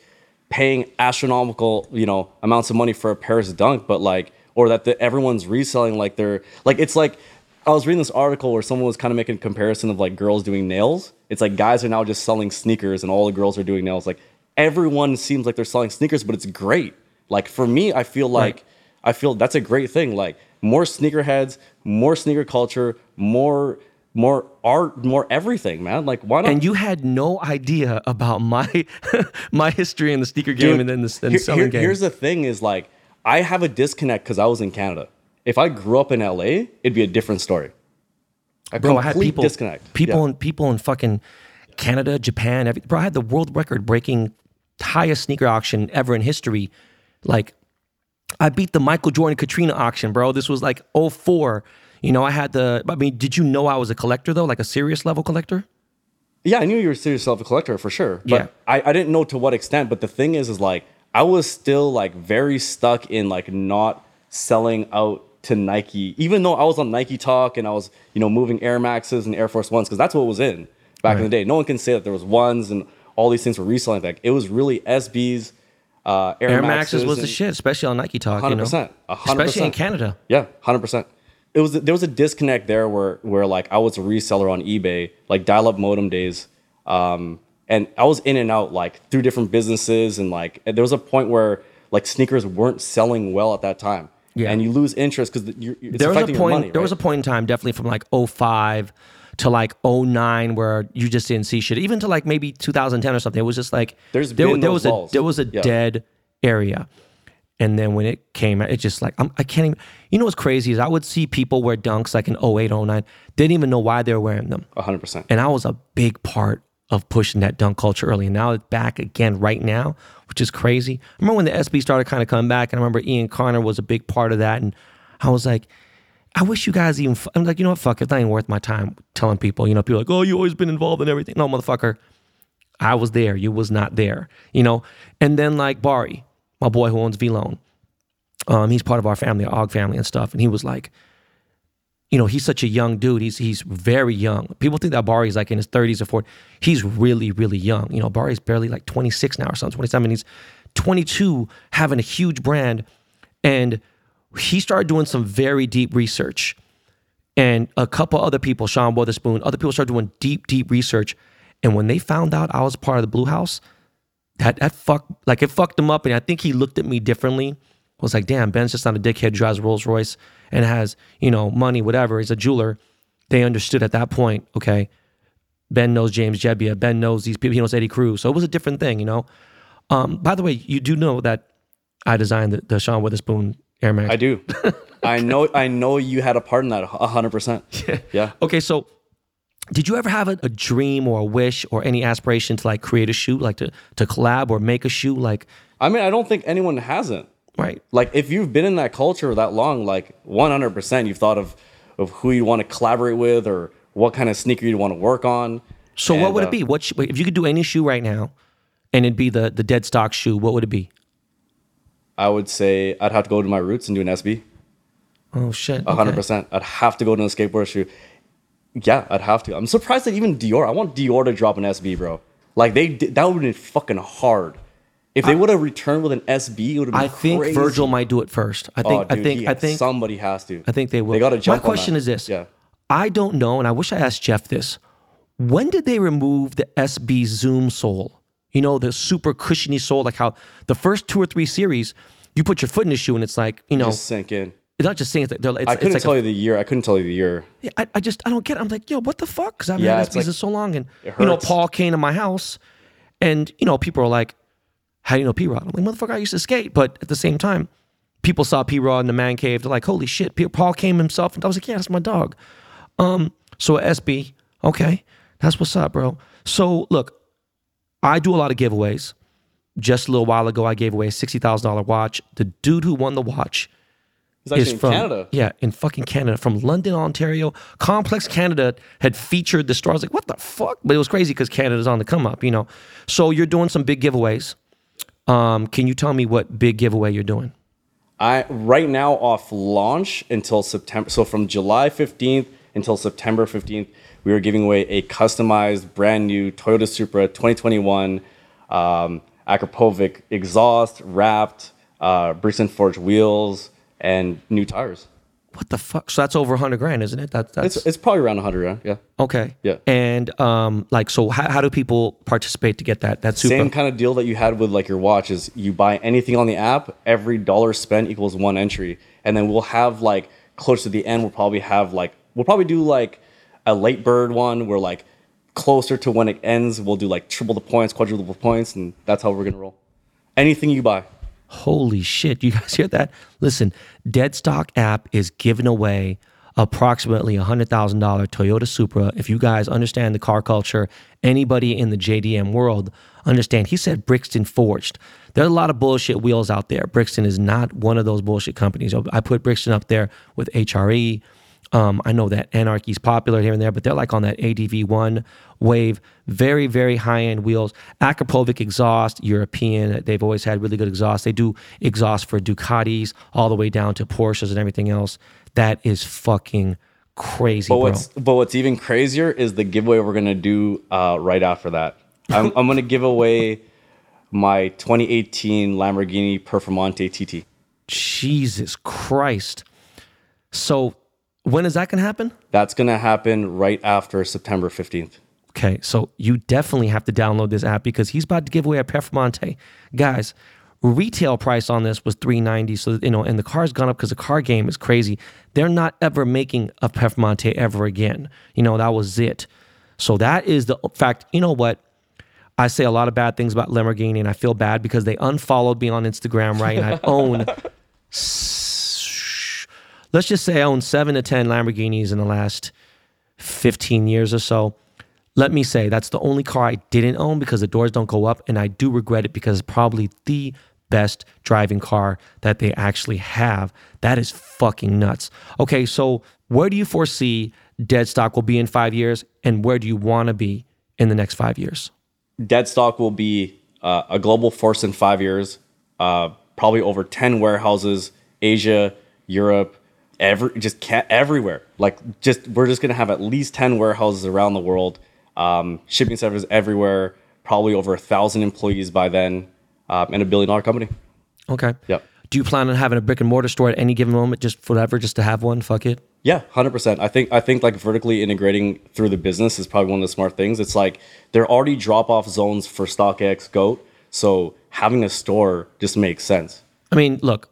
paying astronomical, you know, amounts of money for a Paris dunk, but like, or that the, everyone's reselling like they're like it's like I was reading this article where someone was kind of making a comparison of like girls doing nails. It's like guys are now just selling sneakers and all the girls are doing nails. Like everyone seems like they're selling sneakers, but it's great. Like for me, I feel like I feel that's a great thing. Like more sneakerheads, more sneaker culture, more more art, more everything, man. Like why not? and you had no idea about my (laughs) my history in the sneaker game Dude, and then the, and here- selling here- game. Here's the thing: is like I have a disconnect because I was in Canada. If I grew up in LA, it'd be a different story. A bro, I had people disconnect. people Yeah. in people in fucking Canada, Japan. Every, bro, I had the world record breaking highest sneaker auction ever in history. Like, I beat the Michael Jordan Katrina auction, bro. This was like 04. You know, I had the. I mean, did you know I was a collector though, like a serious level collector? Yeah, I knew you were serious self a collector for sure. But Yeah. I, I didn't know to what extent. But the thing is, is like I was still like very stuck in like not selling out to Nike, even though I was on Nike Talk and I was, you know, moving Air Maxes and Air Force Ones because that's what was in back in the day. No one can say that there was ones and all these things were reselling. Like it was really SBs, uh, Air, Air Maxes, Maxes was the shit, especially on Nike Talk. you know? 100%, 100%. especially in Canada. Yeah, hundred percent. It was there was a disconnect there where where like I was a reseller on eBay, like dial up modem days, um, and I was in and out like through different businesses and like there was a point where like sneakers weren't selling well at that time. Yeah. and you lose interest because there was a point money. there was a point in time definitely from like 05 to like 09 where you just didn't see shit even to like maybe 2010 or something it was just like There's there, been there was a there was a Yeah. dead area and then when it came out, it just like I'm, i can't even you know what's crazy is i would see people wear dunks like in 08 09 didn't even know why they were wearing them hundred percent. and I was a big part of pushing that dunk culture early. And now it's back again right now, which is crazy. I remember when the SB started kind of coming back, and I remember Ian Connor was a big part of that. And I was like, I wish you guys even. f- I'm like, you know what? Fuck, it. it's not even worth my time telling people. You know, people like, oh, you always been involved in everything. No, motherfucker, I was there. You was not there. You know. And then like Bari, my boy who owns VLONE, um, he's part of our family, our Og family and stuff. And he was like, you know, he's such a young dude. He's he's very young. People think that Bari's like in his 30s or 40s. He's really, really young. You know, Bari's barely like 26 now or something, 27. He's 22, having a huge brand. And he started doing some very deep research. And a couple other people, Sean Witherspoon, other people started doing deep, deep research. And when they found out I was part of the Blue House, that that fuck like it fucked him up. And I think he looked at me differently. I was like, damn, Ben's just not a dickhead, drives Rolls Royce and has, you know, money, whatever. He's a jeweler. They understood at that point, okay, Ben knows James Jebbia. Ben knows these people. He knows Eddie Cruz. So it was a different thing, you know. Um, by the way, you do know that I designed the, the Sean Witherspoon Air Max. I do. (laughs) I know. I know you had a part in that. hundred percent. Yeah. Okay, so did you ever have a, a dream or a wish or any aspiration to like create a shoe, like to to collab or make a shoe, like I mean, I don't think anyone hasn't. right? like if you've been in that culture that long like 100% you've thought of of who you want to collaborate with or what kind of sneaker you'd want to work on So what would uh, it be? What sh- if you could do any shoe right now, and it'd be the the dead stock shoe? What would it be? i would say i'd have to go to my roots and do an sb Oh shit! 100% i'd have to go to a skateboard shoe yeah i'd have to i'm surprised that even dior i want dior to drop an sb bro like they that would have been fucking hard if they would have returned with an sb it would have been I think crazy. Virgil might do it first. I think. Oh, dude, I think. he- I think. somebody has to I think they will. they got to jump My on question is this: yeah I don't know, and I wish I asked Jeff this. When did they remove the SB Zoom sole? You know, the super cushiony sole, like how the first two or three series, you put your foot in the shoe and it's like, you know, Just sink in. It's not just saying it's, they're- it's, I couldn't like tell a- you the year. I couldn't tell you the year. yeah, I, I just I don't get it. I'm like, yo, what the fuck? Because I've Yeah, had this SBs like- so long, and you know. Paul came to my house, and you know, people are like, "How do you know P Rod?" I'm like, "Motherfucker, I used to skate," but at the same time, people saw P Rod in the man cave. They're like, "Holy shit!" Paul came himself, and I was like, "Yeah, that's my dog." Um, so SB, okay, that's what's up, bro. So look, I do a lot of giveaways. Just a little while ago, I gave away a sixty thousand dollar watch. The dude who won the watch is in from Canada. Yeah, in fucking Canada, from London, Ontario. Complex Canada had featured the store. I was like, what the fuck? But it was crazy because Canada's on the come up, you know. So you're doing some big giveaways. Um, can you tell me what big giveaway you're doing? I right now off launch until September. So from July 15th until September 15th, we are giving away a customized, brand new Toyota Supra 2021 um, Akrapovic exhaust, wrapped, uh, Brixton Forge wheels, and new tires. What the fuck? So that's over 100 grand, isn't it? That, that's It's it's probably around 100. Yeah. yeah. okay. Yeah. And um, like, so how, how do people participate to get that? That super. Same kind of deal that you had with like your watch is you buy anything on the app, every dollar spent equals one entry. And then we'll have like close to the end, we'll probably have like we'll probably do like a late bird one where like closer to when it ends, we'll do like triple the points, quadruple the points, and that's how we're gonna roll. Anything you buy. Holy shit. You guys (laughs) hear that? Listen, Deadstock app is giving away approximately a $100,000 Toyota Supra. If you guys understand the car culture, anybody in the JDM world understand. He said Brixton Forged. There's a lot of bullshit wheels out there. Brixton is not one of those bullshit companies. I put Brixton up there with HRE. Um, I know that ANRKY is popular here and there, but they're like on that ADV1 wave. Very, very high end wheels. Akrapovic exhaust, European. They've always had really good exhaust. They do exhaust for Ducatis all the way down to Porsches and everything else. That is fucking crazy, But bro. what's but what's even crazier is the giveaway we're gonna do uh, right after that. (laughs) I'm, I'm gonna give away my 2018 Lamborghini Performante TT. Jesus Christ. So when is that going to happen? That's gonna happen right after September 15th. Okay, so you definitely have to download this app because he's about to give away a Performante. Guys, retail price on this was 390 so you know and the car's gone up because the car game is crazy they're not ever making a Performante ever again you know that was it so that is the fact you know what I say a lot of bad things about Lamborghini and I feel bad because they unfollowed me on Instagram right and I (laughs) own let's just say I own 7 to 10 Lamborghinis in the last 15 years or so. Let me say that's the only car I didn't own because the doors don't go up, and I do regret it because it's probably the best driving car that they actually have. That is fucking nuts. Okay, so where do you foresee dead stock will be in five years, and where do you want to be in the next five years? Deadstock will be uh, a global force in five years. Uh, probably over 10 warehouses, Asia, Europe, every just ca- everywhere. Like just we're just gonna have at least 10 warehouses around the world. Um, shipping centers everywhere. Probably over a thousand employees by then, um, and a billion dollar company. Okay. Yep. Do you plan on having a brick and mortar store at any given moment, just forever, just to have one? Fuck it. Yeah, hundred percent. I think I think like vertically integrating through the business is probably one of the smart things. It's like there are already drop off zones for StockX Goat, so having a store just makes sense. I mean, look,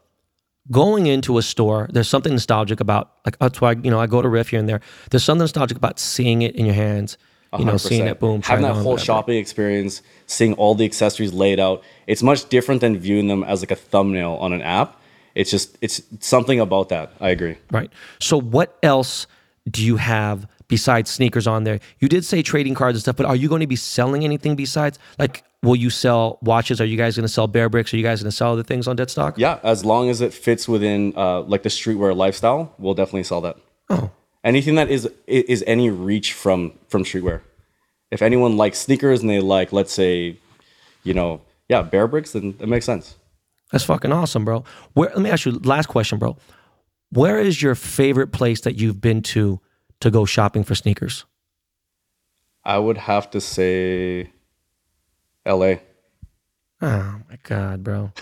going into a store, there's something nostalgic about like that's why you know I go to RIF here and there. There's something nostalgic about seeing it in your hands. You know, seeing 100%. that boom, having that whole shopping experience, seeing all the accessories laid out. It's much different than viewing them as like a thumbnail on an app. It's just it's something about that. I agree. Right. So what else do you have besides sneakers on there? You did say trading cards and stuff, but are you going to be selling anything besides? Like, will you sell watches? Are you guys going to sell bear bricks? Are you guys going to sell other things on Dead Stock? Yeah, as long as it fits within uh, like the streetwear lifestyle, we'll definitely sell that. Oh, anything that is is any reach from from streetwear. If anyone likes sneakers and they like, let's say, you know, yeah, bear bricks, then it makes sense. that's fucking awesome, bro. Where? Let me ask you last question, bro. Where is your favorite place that you've been to to go shopping for sneakers? I would have to say, L.A. Oh my god, bro.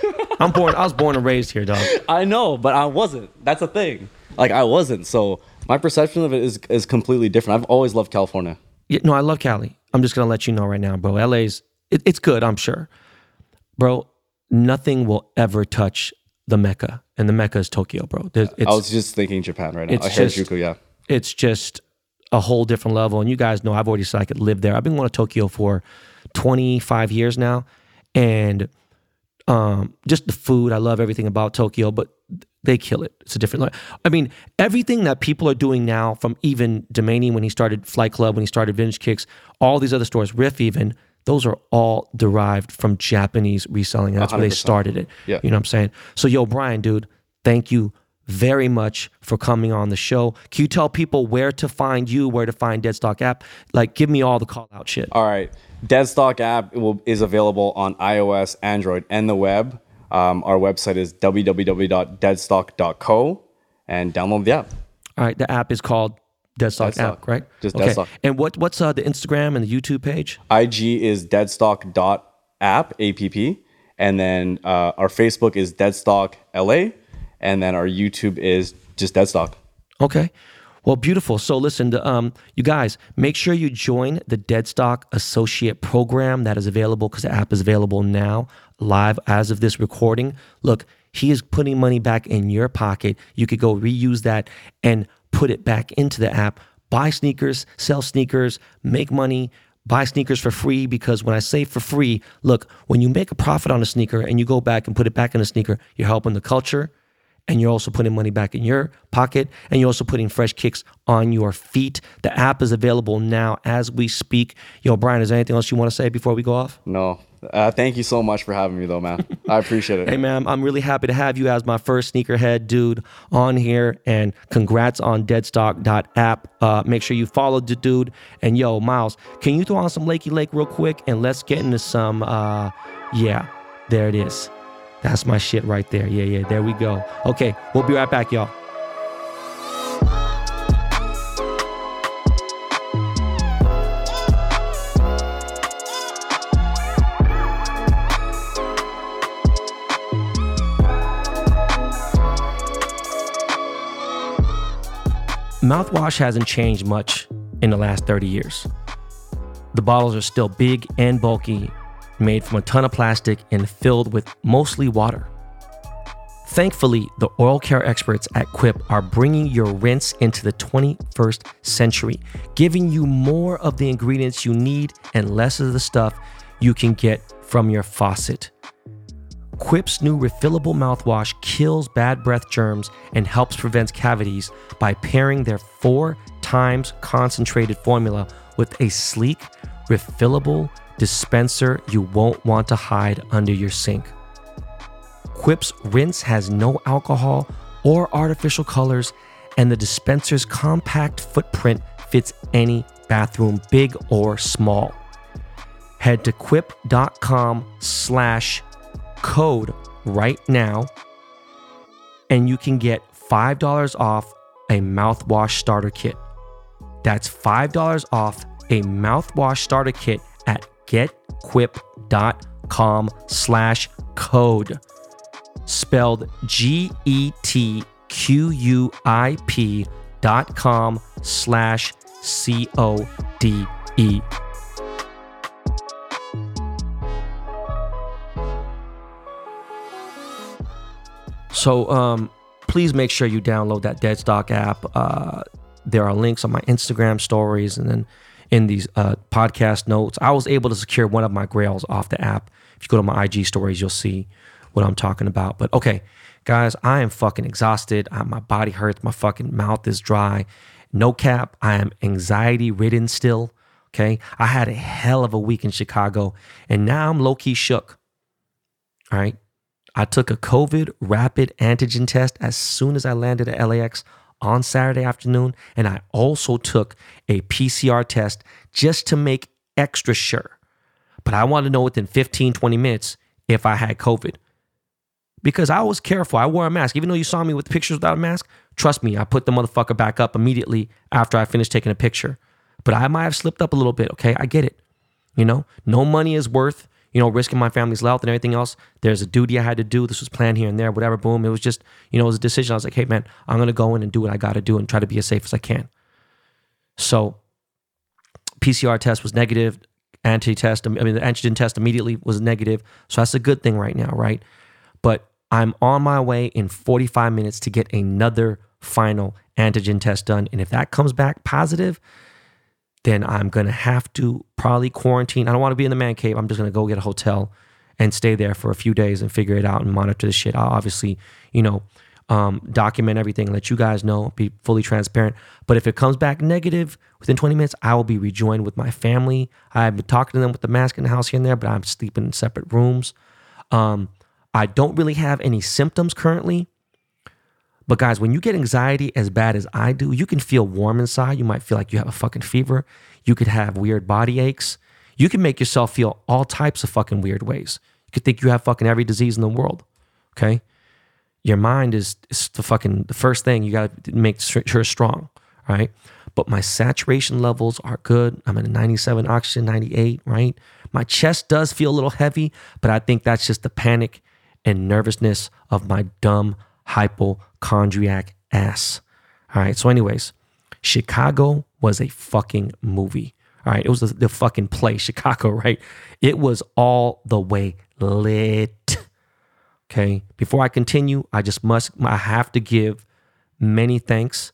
I'm born. I was born and raised here, dog. (laughs) I know, but I wasn't. That's the thing. Like I wasn't. So my perception of it is is completely different. I've always loved California. Yeah, no, I love Cali. I'm just gonna let you know right now, bro. LA's it, it's good, I'm sure, bro. Nothing will ever touch the Mecca, and the Mecca is Tokyo, bro. There's- It's, I was just thinking Japan right now. it's Uh, just- Harajuku, yeah. It's just a whole different level. And you guys know I've already said I could live there. I've been going to Tokyo for 25 years now. And um, just the food, I love everything about Tokyo, but they kill it. It's a different. I mean, everything that people are doing now, from even Domainy when he started Flight Club, when he started Vintage Kicks, all these other stores, RIF even, those are all derived from Japanese reselling. That's where they started it. Yeah. You know what I'm saying? So, yo, Brian, dude, thank you very much for coming on the show. Can you tell people where to find you, where to find Deadstock app? Like, give me all the call out shit. All right. Deadstock app will, is available on iOS, Android, and the web. Um, our website is www.deadstock.co and download the app. All right, the app is called Deadstock, Deadstock. app, right? Just Deadstock. And what what's uh, the Instagram and the YouTube page? IG is deadstock.app, app, and then uh, our Facebook is Deadstock LA, and then our YouTube is just Deadstock. Okay. Well, beautiful. So listen, um, you guys, make sure you join the Deadstock Associate Program that is available because the app is available now, live as of this recording. Look, he is putting money back in your pocket. You could go reuse that and put it back into the app. Buy sneakers, sell sneakers, make money, buy sneakers for free because when I say for free, look, when you make a profit on a sneaker and you go back and put it back in a sneaker, you're helping the culture and you're also putting money back in your pocket and you're also putting fresh kicks on your feet. The app is available now as we speak. Yo, Brian, is there anything else you want to say before we go off? No, uh, thank you so much for having me, though, man. I appreciate it. (laughs) Hey, man, I'm really happy to have you as my first sneakerhead dude on here. And congrats on deadstock.app. Uh, make sure you follow the dude. And yo, Miles, can you throw on some Lakey Lake real quick? And let's get into some, uh, yeah, there it is. That's my shit right there. Yeah, yeah, there we go. Okay, we'll be right back, y'all. Mouthwash hasn't changed much in the last 30 years. The bottles are still big and bulky, made from a ton of plastic and filled with mostly water. Thankfully, the oral care experts at Quip are bringing your rinse into the 21st century, giving you more of the ingredients you need and less of the stuff you can get from your faucet. Quip's new refillable mouthwash kills bad breath germs and helps prevent cavities by pairing their four times concentrated formula with a sleek, refillable dispenser you won't want to hide under your sink. Quip's rinse has no alcohol or artificial colors, and the dispenser's compact footprint fits any bathroom, big or small. Head to quip.com slash code right now, and you can get $5 off a mouthwash starter kit. That's $5 off a mouthwash starter kit at getquip.com slash code. Spelled G E T Q U I P dot com slash C O D E. So um, please make sure you download that Deadstock app. Uh, there are links on my Instagram stories and then in these uh, podcast notes. I was able to secure one of my grails off the app. If you go to my IG stories, you'll see what I'm talking about. But okay, guys, I am fucking exhausted. I, my body hurts. My fucking mouth is dry. No cap. I am anxiety ridden still. Okay. I had a hell of a week in Chicago and now I'm low key shook. All right. I took a COVID rapid antigen test as soon as I landed at LAX on Saturday afternoon. And I also took a PCR test just to make extra sure. But I wanted to know within 15, 20 minutes if I had COVID. Because I was careful. I wore a mask. Even though you saw me with pictures without a mask, trust me, I put the motherfucker back up immediately after I finished taking a picture. But I might have slipped up a little bit, okay? I get it. You know, no money is worth you know, risking my family's health and everything else. There's a duty I had to do. This was planned here and there, whatever. Boom. It was just, you know, it was a decision. I was like, hey, man, I'm going to go in and do what I got to do and try to be as safe as I can. So, PCR test was negative. anti-test. I mean, the antigen test immediately was negative, so that's a good thing right now, right? But I'm on my way in 45 minutes to get another final antigen test done, and if that comes back positive, then I'm gonna have to probably quarantine. I don't want to be in the man cave. I'm just gonna go get a hotel and stay there for a few days and figure it out and monitor the shit. I'll obviously, you know, um, document everything, let you guys know, be fully transparent. But if it comes back negative within 20 minutes, I will be rejoined with my family. I've been talking to them with the mask in the house here and there, but I'm sleeping in separate rooms. Um, I don't really have any symptoms currently. But guys, when you get anxiety as bad as I do, you can feel warm inside. You might feel like you have a fucking fever. You could have weird body aches. You can make yourself feel all types of fucking weird ways. You could think you have fucking every disease in the world. Okay your mind is, is the fucking the first thing you got to make sure strong, right? But my saturation levels are good. I'm at a 97 oxygen, 98, right? My chest does feel a little heavy, but I think that's just the panic and nervousness of my dumb hypochondriac ass. All right. So, anyways, Chicago was a fucking movie. All right. It was the, the fucking play, (laughs) Chicago, right? It was all the way lit. Okay. Before I continue, I just must, I have to give many thanks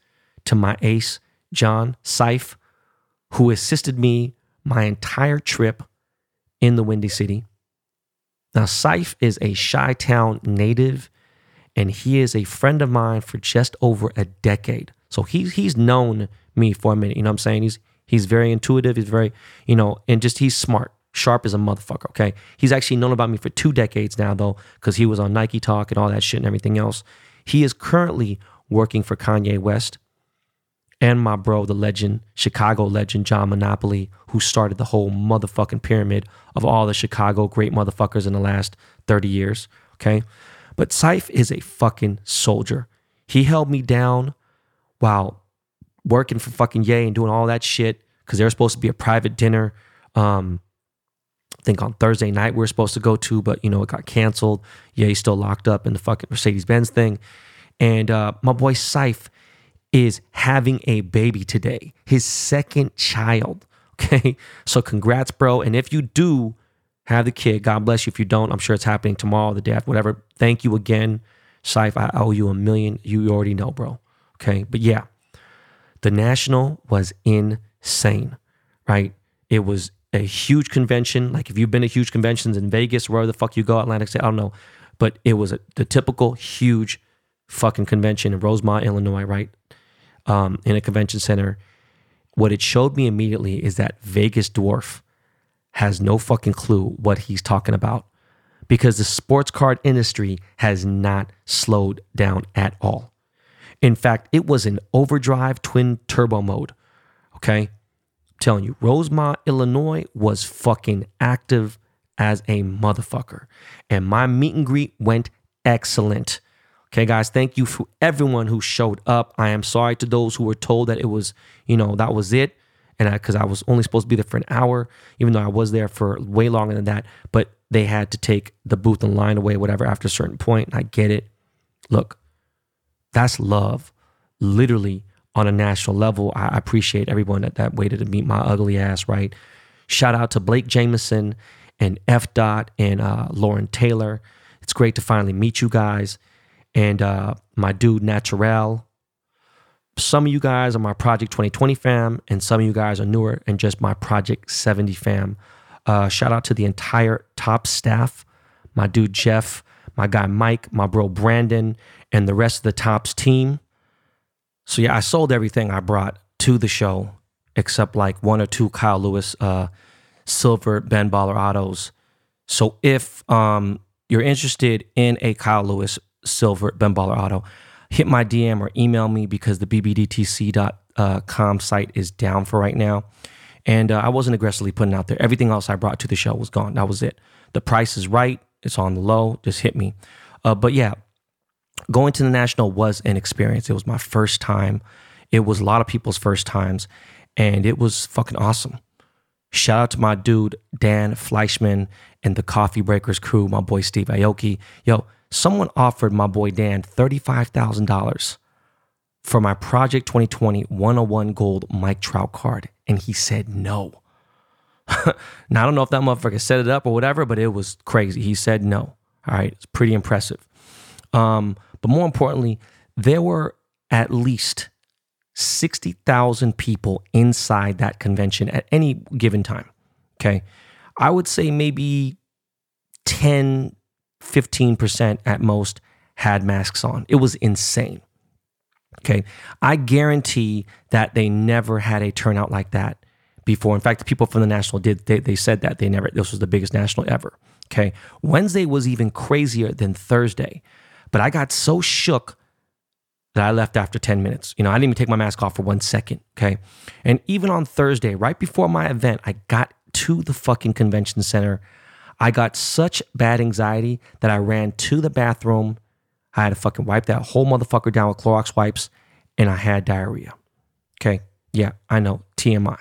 to my ace, John Seif, who assisted me my entire trip in the Windy City. Now, Seif is a Chi Town native, and he is a friend of mine for just over a decade. So he's he's known me for a minute. You know what I'm saying? He's he's very intuitive. He's very, you know, and just he's smart sharp as a motherfucker, okay? He's actually known about me for two decades now, though, because he was on Nike Talk and all that shit and everything else. He is currently working for Kanye West and my bro, the legend, Chicago legend, John Monopoly, who started the whole motherfucking pyramid of all the Chicago great motherfuckers in the last 30 years, okay? But Seif is a fucking soldier. He held me down while working for fucking Ye and doing all that shit because there was supposed to be a private dinner um, I think on Thursday night we were supposed to go to, but you know, it got canceled. Yeah, still locked up in the fucking Mercedes Benz thing. And uh, my boy Seif is having a baby today, his second child. (laughs) Okay. So congrats, bro. And if you do have the kid, God bless you. If you don't, I'm sure it's happening tomorrow, the day after, whatever. Thank you again, Seif. I owe you a million. You already know, bro. Okay. But yeah, the National was insane, right? It was a huge convention. Like if you've been to huge conventions in Vegas, wherever the fuck you go, Atlantic City, I don't know. But it was a, the typical huge fucking convention in Rosemont, Illinois, right? Um, in a convention center. What it showed me immediately is that Vegas Dwarf has no fucking clue what he's talking about because the sports card industry has not slowed down at all. In fact, it was in overdrive twin turbo mode. Okay I'm telling you, Rosemont, Illinois was fucking active as a motherfucker. And my meet and greet went excellent. Okay, guys, thank you for everyone who showed up. I am sorry to those who were told that it was, you know, that was it. And because I, I, was only supposed to be there for an hour, even though I was there for way longer than that. But they had to take the booth and line away, whatever, after a certain point. I get it. Look, that's love. Literally, on a national level. I appreciate everyone that, that waited to meet my ugly ass, right? Shout out to Blake Jameson and F. Dot and uh, Lauren Taylor. It's great to finally meet you guys. And uh, my dude, Naturel. Some of you guys are my Project 2020 fam, and some of you guys are newer and just my Project 70 fam. Uh, shout out to the entire top staff, my dude Jeff, my guy Mike, my bro Brandon, and the rest of the Topps team. So yeah, I sold everything I brought to the show except like one or two Kyle Lewis uh, silver Ben Baller autos. So if um, you're interested in a Kyle Lewis silver Ben Baller auto, hit my DM or email me because the bbdtc.com uh, site is down for right now. And uh, I wasn't aggressively putting out there. Everything else I brought to the show was gone. That was it. The price is right. It's on the low. Just hit me. Uh, but yeah, going to the national was an experience. It was my first time. It was a lot of people's first times, and it was fucking awesome. Shout out to my dude Dan Fleischman and the Coffee Breakers crew, my boy Steve Aoki. Yo, someone offered my boy Dan $35,000 for my Project 2020 101 Gold Mike Trout card, and he said no. (laughs) now I don't know if that motherfucker set it up or whatever, but it was crazy. He said no. All right, it's pretty impressive. Um, but more importantly, there were at least 60,000 people inside that convention at any given time. Okay. I would say maybe 10, 15% at most had masks on. It was insane. Okay. I guarantee that they never had a turnout like that before. In fact, the people from the national did, they, they said that they never, this was the biggest national ever. Okay. Wednesday was even crazier than Thursday. But I got so shook that I left after 10 minutes. You know, I didn't even take my mask off for one second. Okay. And even on Thursday, right before my event, I got to the fucking convention center. I got such bad anxiety that I ran to the bathroom. I had to fucking wipe that whole motherfucker down with Clorox wipes and I had diarrhea. Okay. Yeah, I know. TMI.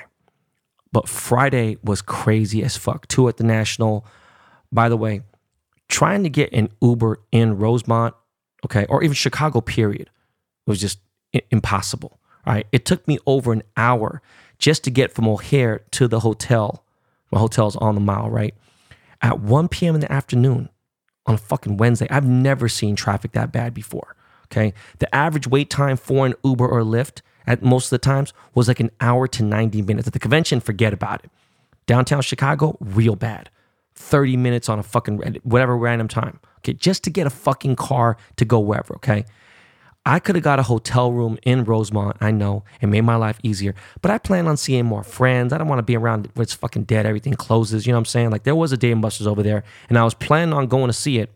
But Friday was crazy as fuck. Two at the National. By the way, trying to get an Uber in Rosemont, okay, or even Chicago, period, was just impossible. Right? It took me over an hour just to get from O'Hare to the hotel. My hotel's on the mile, right? At 1 p.m. in the afternoon on a fucking Wednesday. I've never seen traffic that bad before. Okay. The average wait time for an Uber or Lyft at most of the times was like an hour to 90 minutes. At the convention, forget about it. Downtown Chicago, real bad. 30 minutes on a fucking whatever random time. Okay, just to get a fucking car to go wherever, okay? I could have got a hotel room in Rosemont, I know, and made my life easier. But I plan on seeing more friends. I don't want to be around where it's fucking dead, everything closes. You know what I'm saying? Like there was a Dave and Buster's over there, and I was planning on going to see it.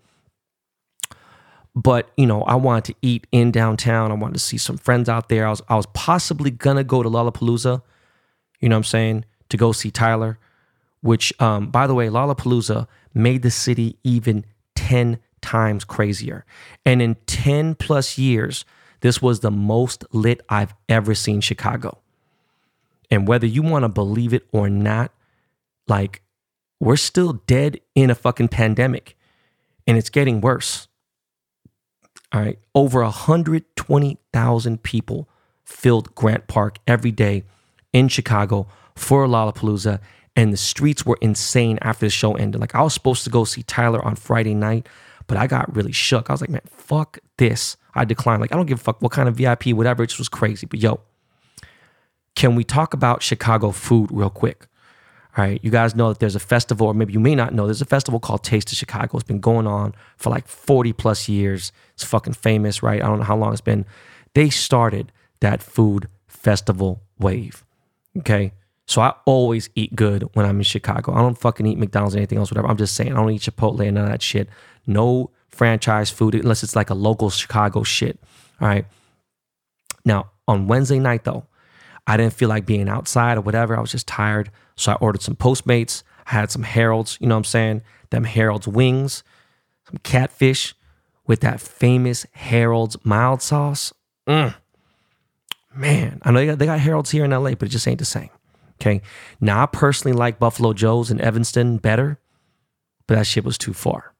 But you know, I wanted to eat in downtown. I wanted to see some friends out there. I was I was possibly gonna go to Lollapalooza, you know what I'm saying, to go see Tyler which, um, by the way, Lollapalooza made the city even 10 times crazier. And in 10 plus years, this was the most lit I've ever seen Chicago. And whether you want to believe it or not, like, we're still dead in a fucking pandemic and it's getting worse. All right. Over 120,000 people filled Grant Park every day in Chicago for Lollapalooza and the streets were insane after the show ended. Like I was supposed to go see Tyler on Friday night, but I got really shook. I was like, man, fuck this. I declined. Like I don't give a fuck what kind of VIP, whatever. It just was crazy. But yo, can we talk about Chicago food real quick? All right, you guys know that there's a festival, or maybe you may not know, there's a festival called Taste of Chicago. It's been going on for like 40 plus years. It's fucking famous, right? I don't know how long it's been. They started that food festival wave. Okay. So I always eat good when I'm in Chicago. I don't fucking eat McDonald's or anything else, whatever. I'm just saying, I don't eat Chipotle and none of that shit. No franchise food unless it's like a local Chicago shit. All right. Now, on Wednesday night, though, I didn't feel like being outside or whatever. I was just tired. So I ordered some Postmates. I had some Harold's, you know what I'm saying? Them Harold's wings, some catfish with that famous Harold's mild sauce. Mm. Man, I know they got, they got Harold's here in LA, but it just ain't the same. Okay. Now, I personally like Buffalo Joe's and Evanston better, but that shit was too far.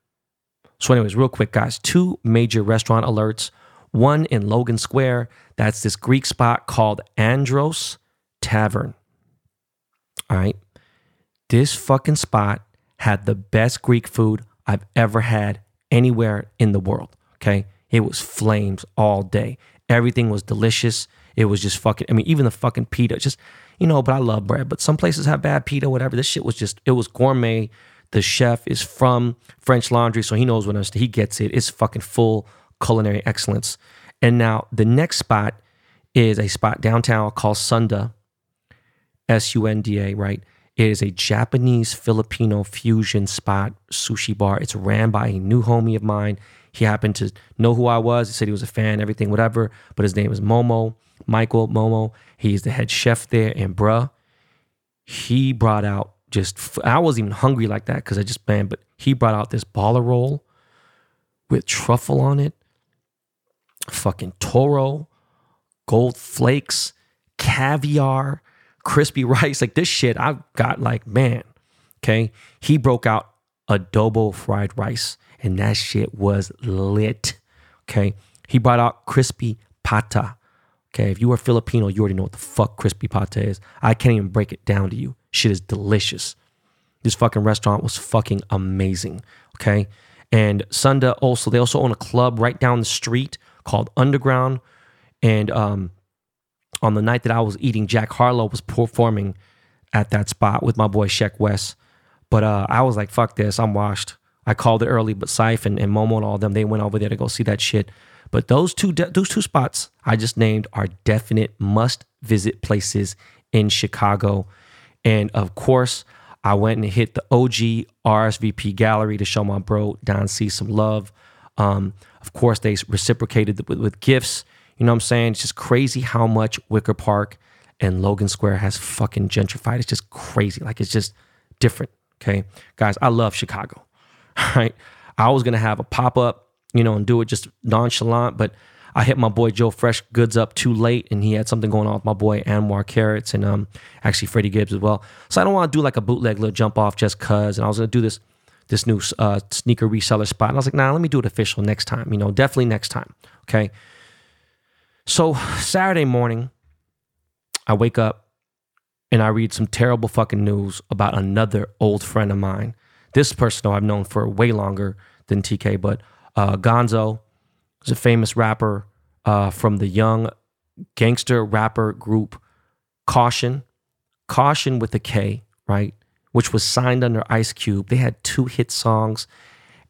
So, anyways, real quick, guys, two major restaurant alerts. One in Logan Square, that's this Greek spot called Andros Tavern. All right. This fucking spot had the best Greek food I've ever had anywhere in the world. Okay. It was flames all day. Everything was delicious. It was just fucking, I mean, even the fucking pita, just you know, but I love bread. But some places have bad pita, whatever. This shit was just, it was gourmet. The chef is from French Laundry, so he knows what I'm saying. he gets it. It's fucking full culinary excellence. And now the next spot is a spot downtown called Sunda, S U N D A, right? It is a Japanese Filipino fusion spot sushi bar. It's ran by a new homie of mine. He happened to know who I was. He said he was a fan, everything, whatever. But his name is Momo. Michael Momo. He's the head chef there. And bruh, he brought out just, I wasn't even hungry like that because I just, man, but he brought out this baller roll with truffle on it, fucking toro, gold flakes, caviar, crispy (laughs) rice. Like this shit, I got like, man, okay. He broke out adobo fried rice and that shit was lit. Okay. He brought out crispy pata. Okay, if you are Filipino, you already know what the fuck crispy pata is. I can't even break it down to you. Shit is delicious. This fucking restaurant was fucking amazing. Okay. And Sunda also, they also own a club right down the street called Underground. And um, on the night that I was eating, Jack Harlow was performing at that spot with my boy Sheck Wes. But uh, I was like, fuck this, I'm washed. I called it early, but Seif and, and Momo and all them, they went over there to go see that shit. But those two de- those two spots I just named are definite must visit places in Chicago. And of course, I went and hit the OG RSVP gallery to show my bro Don C some love. Um, of course, they reciprocated with, with gifts. You know what I'm saying? It's just crazy how much Wicker Park and Logan Square has fucking gentrified. It's just crazy. Like it's just different. Okay. Guys, I love Chicago. (laughs) Right. I was gonna have a pop-up, you know, and do it just nonchalant, but I hit my boy Joe Fresh Goods up too late, and he had something going on with my boy Anwar Carrots and um actually Freddie Gibbs as well. So I don't want to do like a bootleg little jump off just cause. And I was gonna do this this new uh, sneaker reseller spot. And I was like, nah, let me do it official next time. You know, definitely next time. Okay. So Saturday morning, I wake up and I read some terrible fucking news about another old friend of mine. This person I've known for way longer than TK, but uh, Gonzo is a famous rapper uh, from the young gangster rapper group Kausion. Caution with a K, right? Which was signed under Ice Cube. They had two hit songs.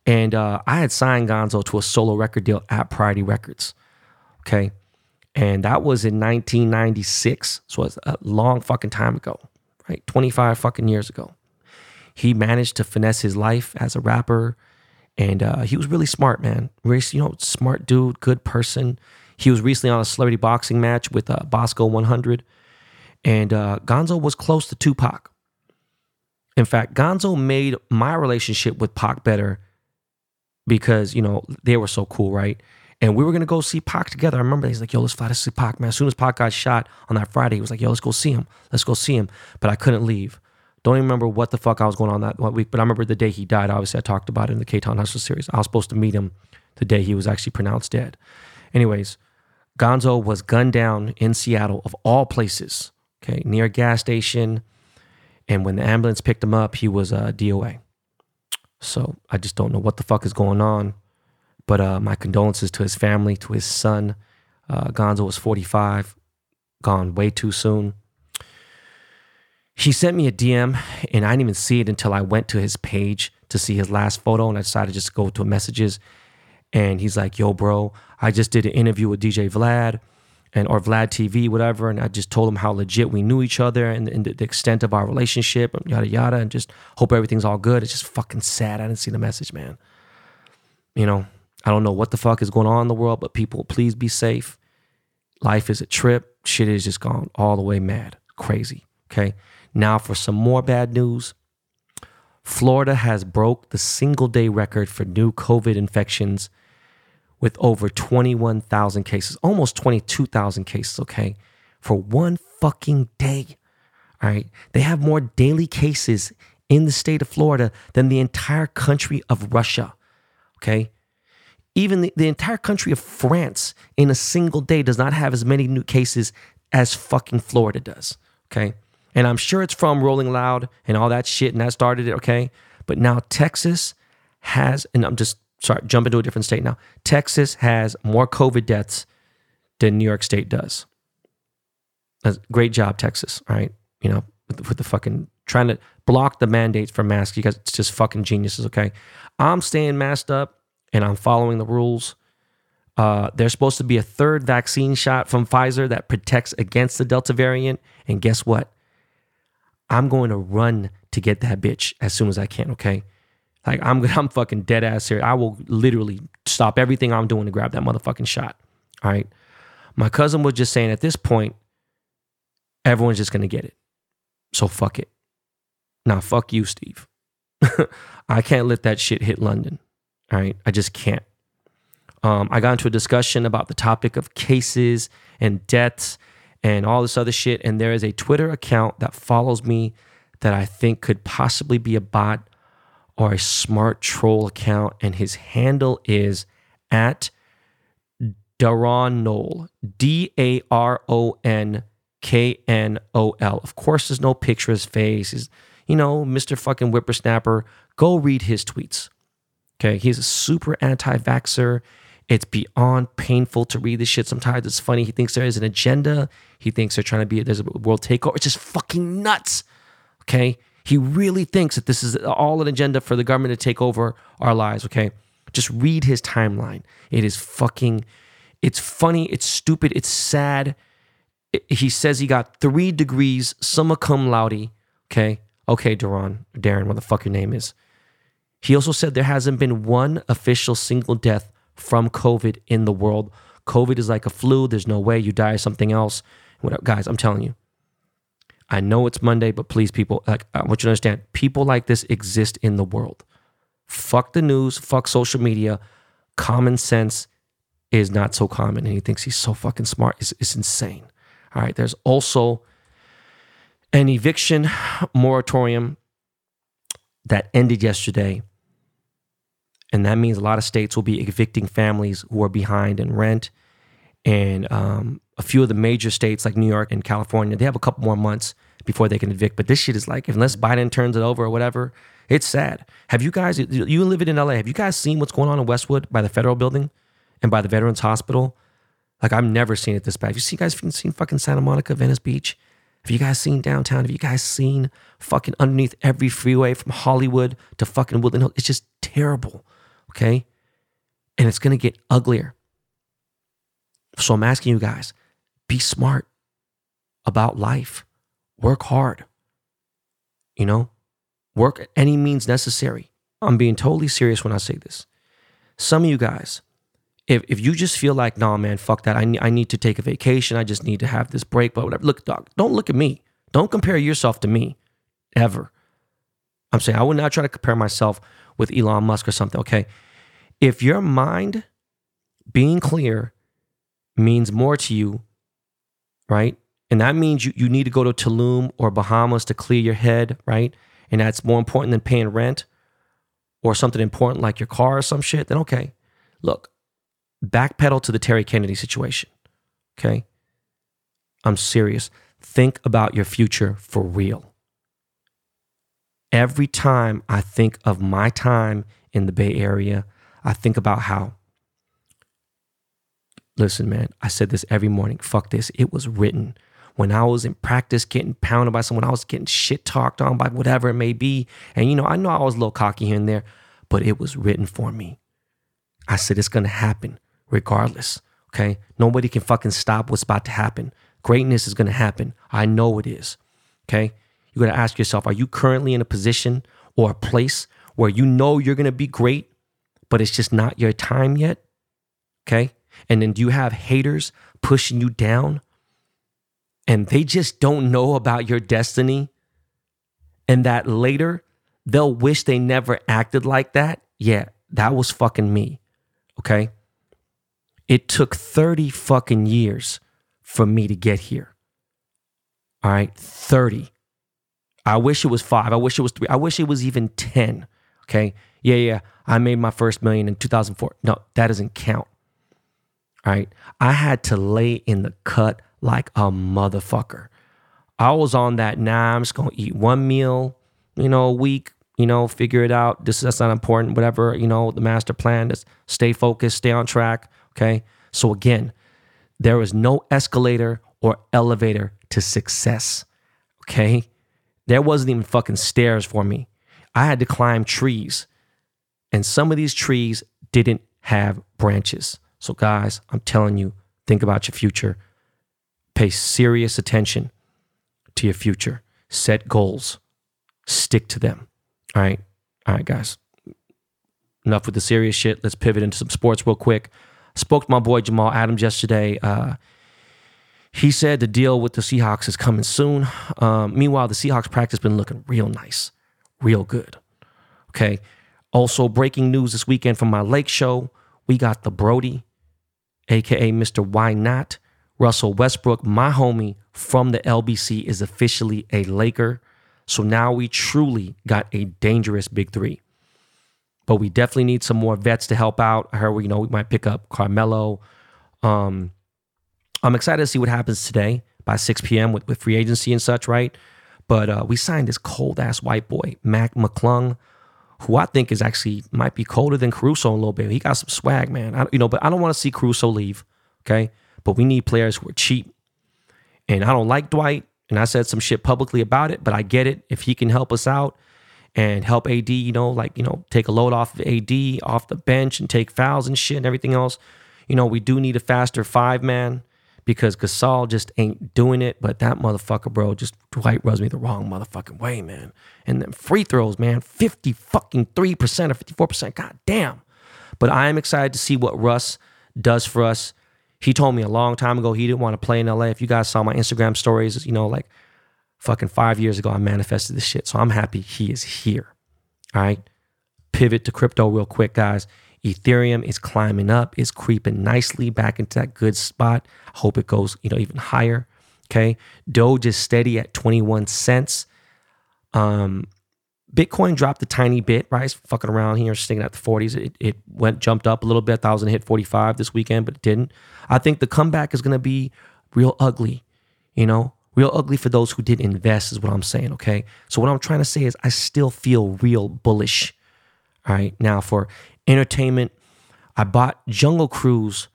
And uh, I had signed Gonzo to a solo record deal at Priority Records. Okay. And that was in 1996. So it's a long fucking time ago, right? 25 fucking years ago. He managed to finesse his life as a rapper. And uh, he was really smart, man. Really, you know, smart dude, good person. He was recently on a celebrity boxing match with uh, Boskoe 100. And uh, Gonzo was close to Tupac. In fact, Gonzo made my relationship with Pac better because, you know, they were so cool, right? And we were gonna go see Pac together. I remember he's like, yo, let's fly to see Pac, man. As soon as Pac got shot on that Friday, he was like, yo, let's go see him. Let's go see him. But I couldn't leave. Don't even remember what the fuck I was going on that week, but I remember the day he died. Obviously, I talked about it in the K-Town Hustle series. I was supposed to meet him the day he was actually pronounced dead. Anyways, Gonzo was gunned down in Seattle, of all places, okay, near a gas station. And when the ambulance picked him up, he was uh, DOA. So I just don't know what the fuck is going on. But uh, my condolences to his family, to his son. Uh, Gonzo was 45, gone way too soon. He sent me a DM, and I didn't even see it until I went to his page to see his last photo, and I decided to just go to messages. And he's like, "Yo, bro, I just did an interview with DJ Vlad." and or Vlad TV, whatever. And I just told him how legit we knew each other and, and the, extent of our relationship, yada yada, and just hope everything's all good. It's just fucking sad. I didn't see the message, man. You know, I don't know what the fuck is going on in the world, but people, please be safe. Life is a trip. Shit is just gone all the way mad, crazy. Okay. Now for some more bad news. Florida has broke the single day record for new COVID infections with over 21,000 cases, almost 22,000 cases, okay, for one fucking day. All right. They have more daily cases in the state of Florida than the entire country of Russia. Okay. Even the, the entire country of France in a single day does not have as many new cases as fucking Florida does. Okay. And I'm sure it's from Rolling Loud and all that shit, and that started it. Okay. But now Texas has, and I'm just sorry, jump into a different state now. Texas has more COVID deaths than New York State does. Great job, Texas. All right. You know, with the, with the fucking trying to block the mandates for masks because it's just fucking geniuses. Okay. I'm staying masked up and I'm following the rules. Uh, there's supposed to be a third vaccine shot from Pfizer that protects against the Delta variant. And guess what? I'm going to run to get that bitch as soon as I can. Okay. Like I'm (laughs) I'm fucking dead ass here. I will literally stop everything I'm doing to grab that motherfucking shot. All right. My cousin was just saying at this point, everyone's just gonna get it. So fuck it. Now fuck you, Steve. (laughs) I can't let that shit hit London. All right. I just can't. Um, I got into a discussion about the topic of cases and deaths and all this other shit. And there is a Twitter account that follows me that I think could possibly be a bot or a smart troll account, and his handle is at Daron Knol, D A R O N K N O L. Of course, there's no picture of his face. He's, you know, Mr. fucking whippersnapper, go read his tweets. Okay. He's a super anti vaxxer. It's beyond painful to read this shit. Sometimes it's funny. He thinks there is an agenda. He thinks they're trying to be, there's a world takeover. It's just fucking nuts. Okay. He really thinks that this is all an agenda for the government to take over our lives. Okay. Just read his timeline. It is fucking, it's funny. It's stupid. It's sad. He says he got three degrees, summa cum laude. Okay. Okay, Duran, Darren, what the fuck your name is. He also said there hasn't been one official single death from COVID in the world. COVID is like a flu. There's no way you die of something else. What, guys, I'm telling you. I know it's Monday, but please, people, like I want you to understand, people like this exist in the world. Fuck the news, fuck social media. Common sense is not so common, and he thinks he's so fucking smart. It's, it's insane. All right. There's also an eviction moratorium that ended yesterday. And that means a lot of states will be evicting families who are behind in rent. And um, a few of the major states like New York and California, they have a couple more months before they can evict. But this shit is like, unless Biden turns it over or whatever, it's sad. Have you guys, you live in LA, have you guys seen what's going on in Westwood by the federal building and by the Veterans Hospital? Like, I've never seen it this bad. Have you seen guys seen fucking Santa Monica, Venice Beach? Have you guys seen downtown? Have you guys seen fucking underneath every freeway from Hollywood to fucking Woodland Hills? It's just terrible. Okay. And it's going to get uglier. So I'm asking you guys be smart about life, work hard, you know, work at any means necessary. I'm being totally serious when I say this. Some of you guys, if, if you just feel like, nah, man, fuck that. I, ne- I need to take a vacation. I just need to have this break, but whatever. Look, dog, don't look at me. Don't compare yourself to me ever. I'm saying I would not try to compare myself with Elon Musk or something, okay? If your mind being clear means more to you, right? And that means you, you need to go to Tulum or Bahamas to clear your head, right? And that's more important than paying rent or something important like your car or some shit, then okay. Look, backpedal to the Terry Kennedy situation. Okay. I'm serious. Think about your future for real. Every time I think of my time in the Bay Area, I think about how, listen, man, I said this every morning. Fuck this. It was written. When I was in practice getting pounded by someone, I was getting shit talked on by whatever it may be. And, you know, I know I was a little cocky here and there, but it was written for me. I said, it's going to happen regardless. Okay. Nobody can fucking stop what's about to happen. Greatness is going to happen. I know it is. Okay. You got to ask yourself, are you currently in a position or a place where you know you're going to be great, but it's just not your time yet? Okay. And then do you have haters pushing you down and they just don't know about your destiny? And that later they'll wish they never acted like that? Yeah, that was fucking me. Okay. It took 30 fucking years for me to get here. All right. 30. I wish it was five. I wish it was three. I wish it was even 10. Okay. Yeah, yeah. I made my first million in 2004. No, that doesn't count. All right. I had to lay in the cut like a motherfucker. I was on that, nah, I'm just going to eat one meal, you know, a week, you know, figure it out. This that's not important, whatever, you know, the master plan is stay focused, stay on track. Okay. So again, there is no escalator or elevator to success. Okay. There wasn't even fucking stairs for me. I had to climb trees. And some of these trees didn't have branches. So, guys, I'm telling you, think about your future. Pay serious attention to your future. Set goals, stick to them. All right. All right, guys. Enough with the serious shit. Let's pivot into some sports real quick. Spoke to my boy Jamal Adams yesterday. Uh, he said the deal with the Seahawks is coming soon. Um, meanwhile, the Seahawks practice been looking real nice, real good. Okay. Also, breaking news this weekend from my Lake show. We got the Brodie, aka Mr. Why Not. Russell Westbrook, my homie from the LBC, is officially a Laker. So now we truly got a dangerous big three. But we definitely need some more vets to help out. I heard, you know, we might pick up Carmelo. Um, I'm excited to see what happens today by 6 p.m. with, with free agency and such, right? But uh, we signed this cold ass white boy, Mac McClung, who I think is actually might be colder than Caruso a little bit. He got some swag, man. I, you know, but I don't want to see Caruso leave. Okay, but we need players who are cheap. And I don't like Dwight, and I said some shit publicly about it, but I get it. If he can help us out and help AD, you know, like you know, take a load off of AD off the bench and take fouls and shit and everything else. You know, we do need a faster five man because Gasol just ain't doing it. But that motherfucker, bro, just Dwight rubs me the wrong motherfucking way, man. And then free throws, man, 50 fucking 3% or 54%. God damn. But I am excited to see what Russ does for us. He told me a long time ago he didn't want to play in LA. If you guys saw my Instagram stories, you know, like fucking five years ago, I manifested this shit. So I'm happy he is here. All right. Pivot to crypto real quick, guys. Ethereum is climbing up, is creeping nicely back into that good spot. Hope it goes, you know, even higher. Okay. Doge is steady at 21 cents. Um, Bitcoin dropped a tiny bit, right? It's fucking around here, sticking at the 40s. It, it went, jumped up a little bit. Gonna hit 45 this weekend, but it didn't. I think the comeback is gonna be real ugly, you know, real ugly for those who did invest, is what I'm saying, okay? So, what I'm trying to say is, I still feel real bullish. All right. Now, for entertainment, I bought Jungle Cruise.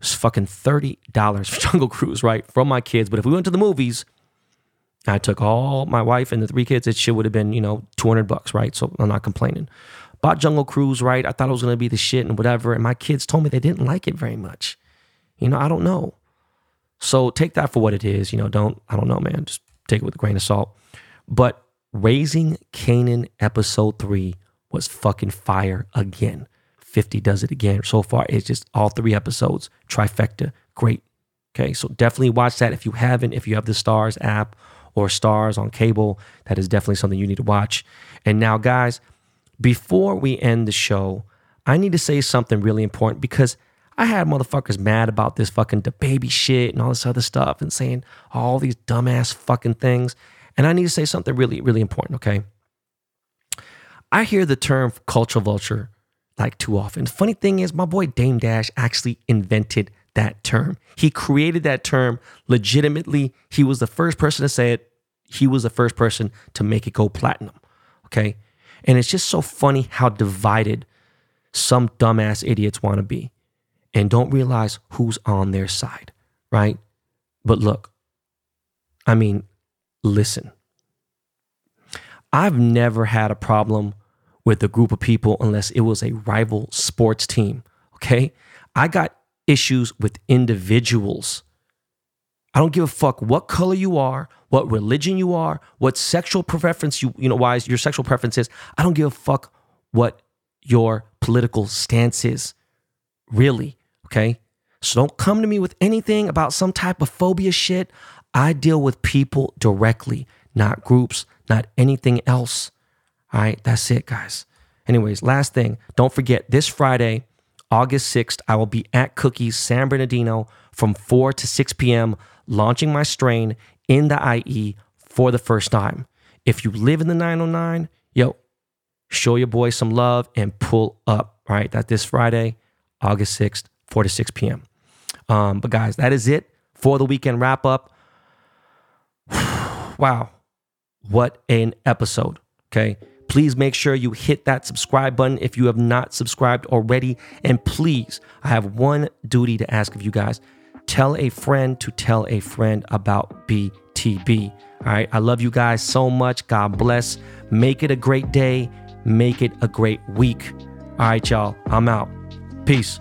It's fucking $30 for (laughs) Jungle Cruise, right? From my kids. But if we went to the movies, I took all my wife and the three kids. It shit would have been, you know, 200 bucks, right? So I'm not complaining. Bought Jungle Cruise, right? I thought it was going to be the shit and whatever. And my kids told me they didn't like it very much. You know, I don't know. So take that for what it is. You know, don't, I don't know, man. Just take it with a grain of salt. But Raising Kanan episode three was fucking fire again. 50 does it again. So far, it's just all three episodes, trifecta. Great. Okay, so definitely watch that if you haven't, if you have the Starz app or Starz on cable, that is definitely something you need to watch. And now, guys, before we end the show, I need to say something really important because I had motherfuckers mad about this fucking baby shit and all this other stuff and saying all these dumbass fucking things. And I need to say something really, really important, okay? I hear the term culture vulture like too often. Funny thing is, my boy Dame Dash actually invented that term. He created that term legitimately. He was the first person to say it. He was the first person to make it go platinum. Okay. And it's just so funny how divided some dumbass idiots want to be and don't realize who's on their side. Right. But look, I mean, listen. I've never had a problem with a group of people unless it was a rival sports team. Okay. I got issues with individuals. I don't give a fuck what color you are, what religion you are, what sexual preference you, you know, wise your sexual preference is. I don't give a fuck what your political stance is. Really. Okay. So don't come to me with anything about some type of phobia shit. I deal with people directly, not groups, not anything else. All right, that's it, guys. Anyways, last thing, don't forget this Friday, August 6th, I will be at Cookies San Bernardino from 4 to 6 p.m., launching my strain in the IE for the first time. If you live in the 909, yo, show your boy some love and pull up. All right, that this Friday, August 6th, 4 to 6 p.m. Um, but guys, that is it for the weekend wrap up. (sighs) wow, what an episode. Okay. Please make sure you hit that subscribe button if you have not subscribed already. And please, I have one duty to ask of you guys tell a friend to tell a friend about BTB. All right. I love you guys so much. God bless. Make it a great day. Make it a great week. All right, y'all. I'm out. Peace.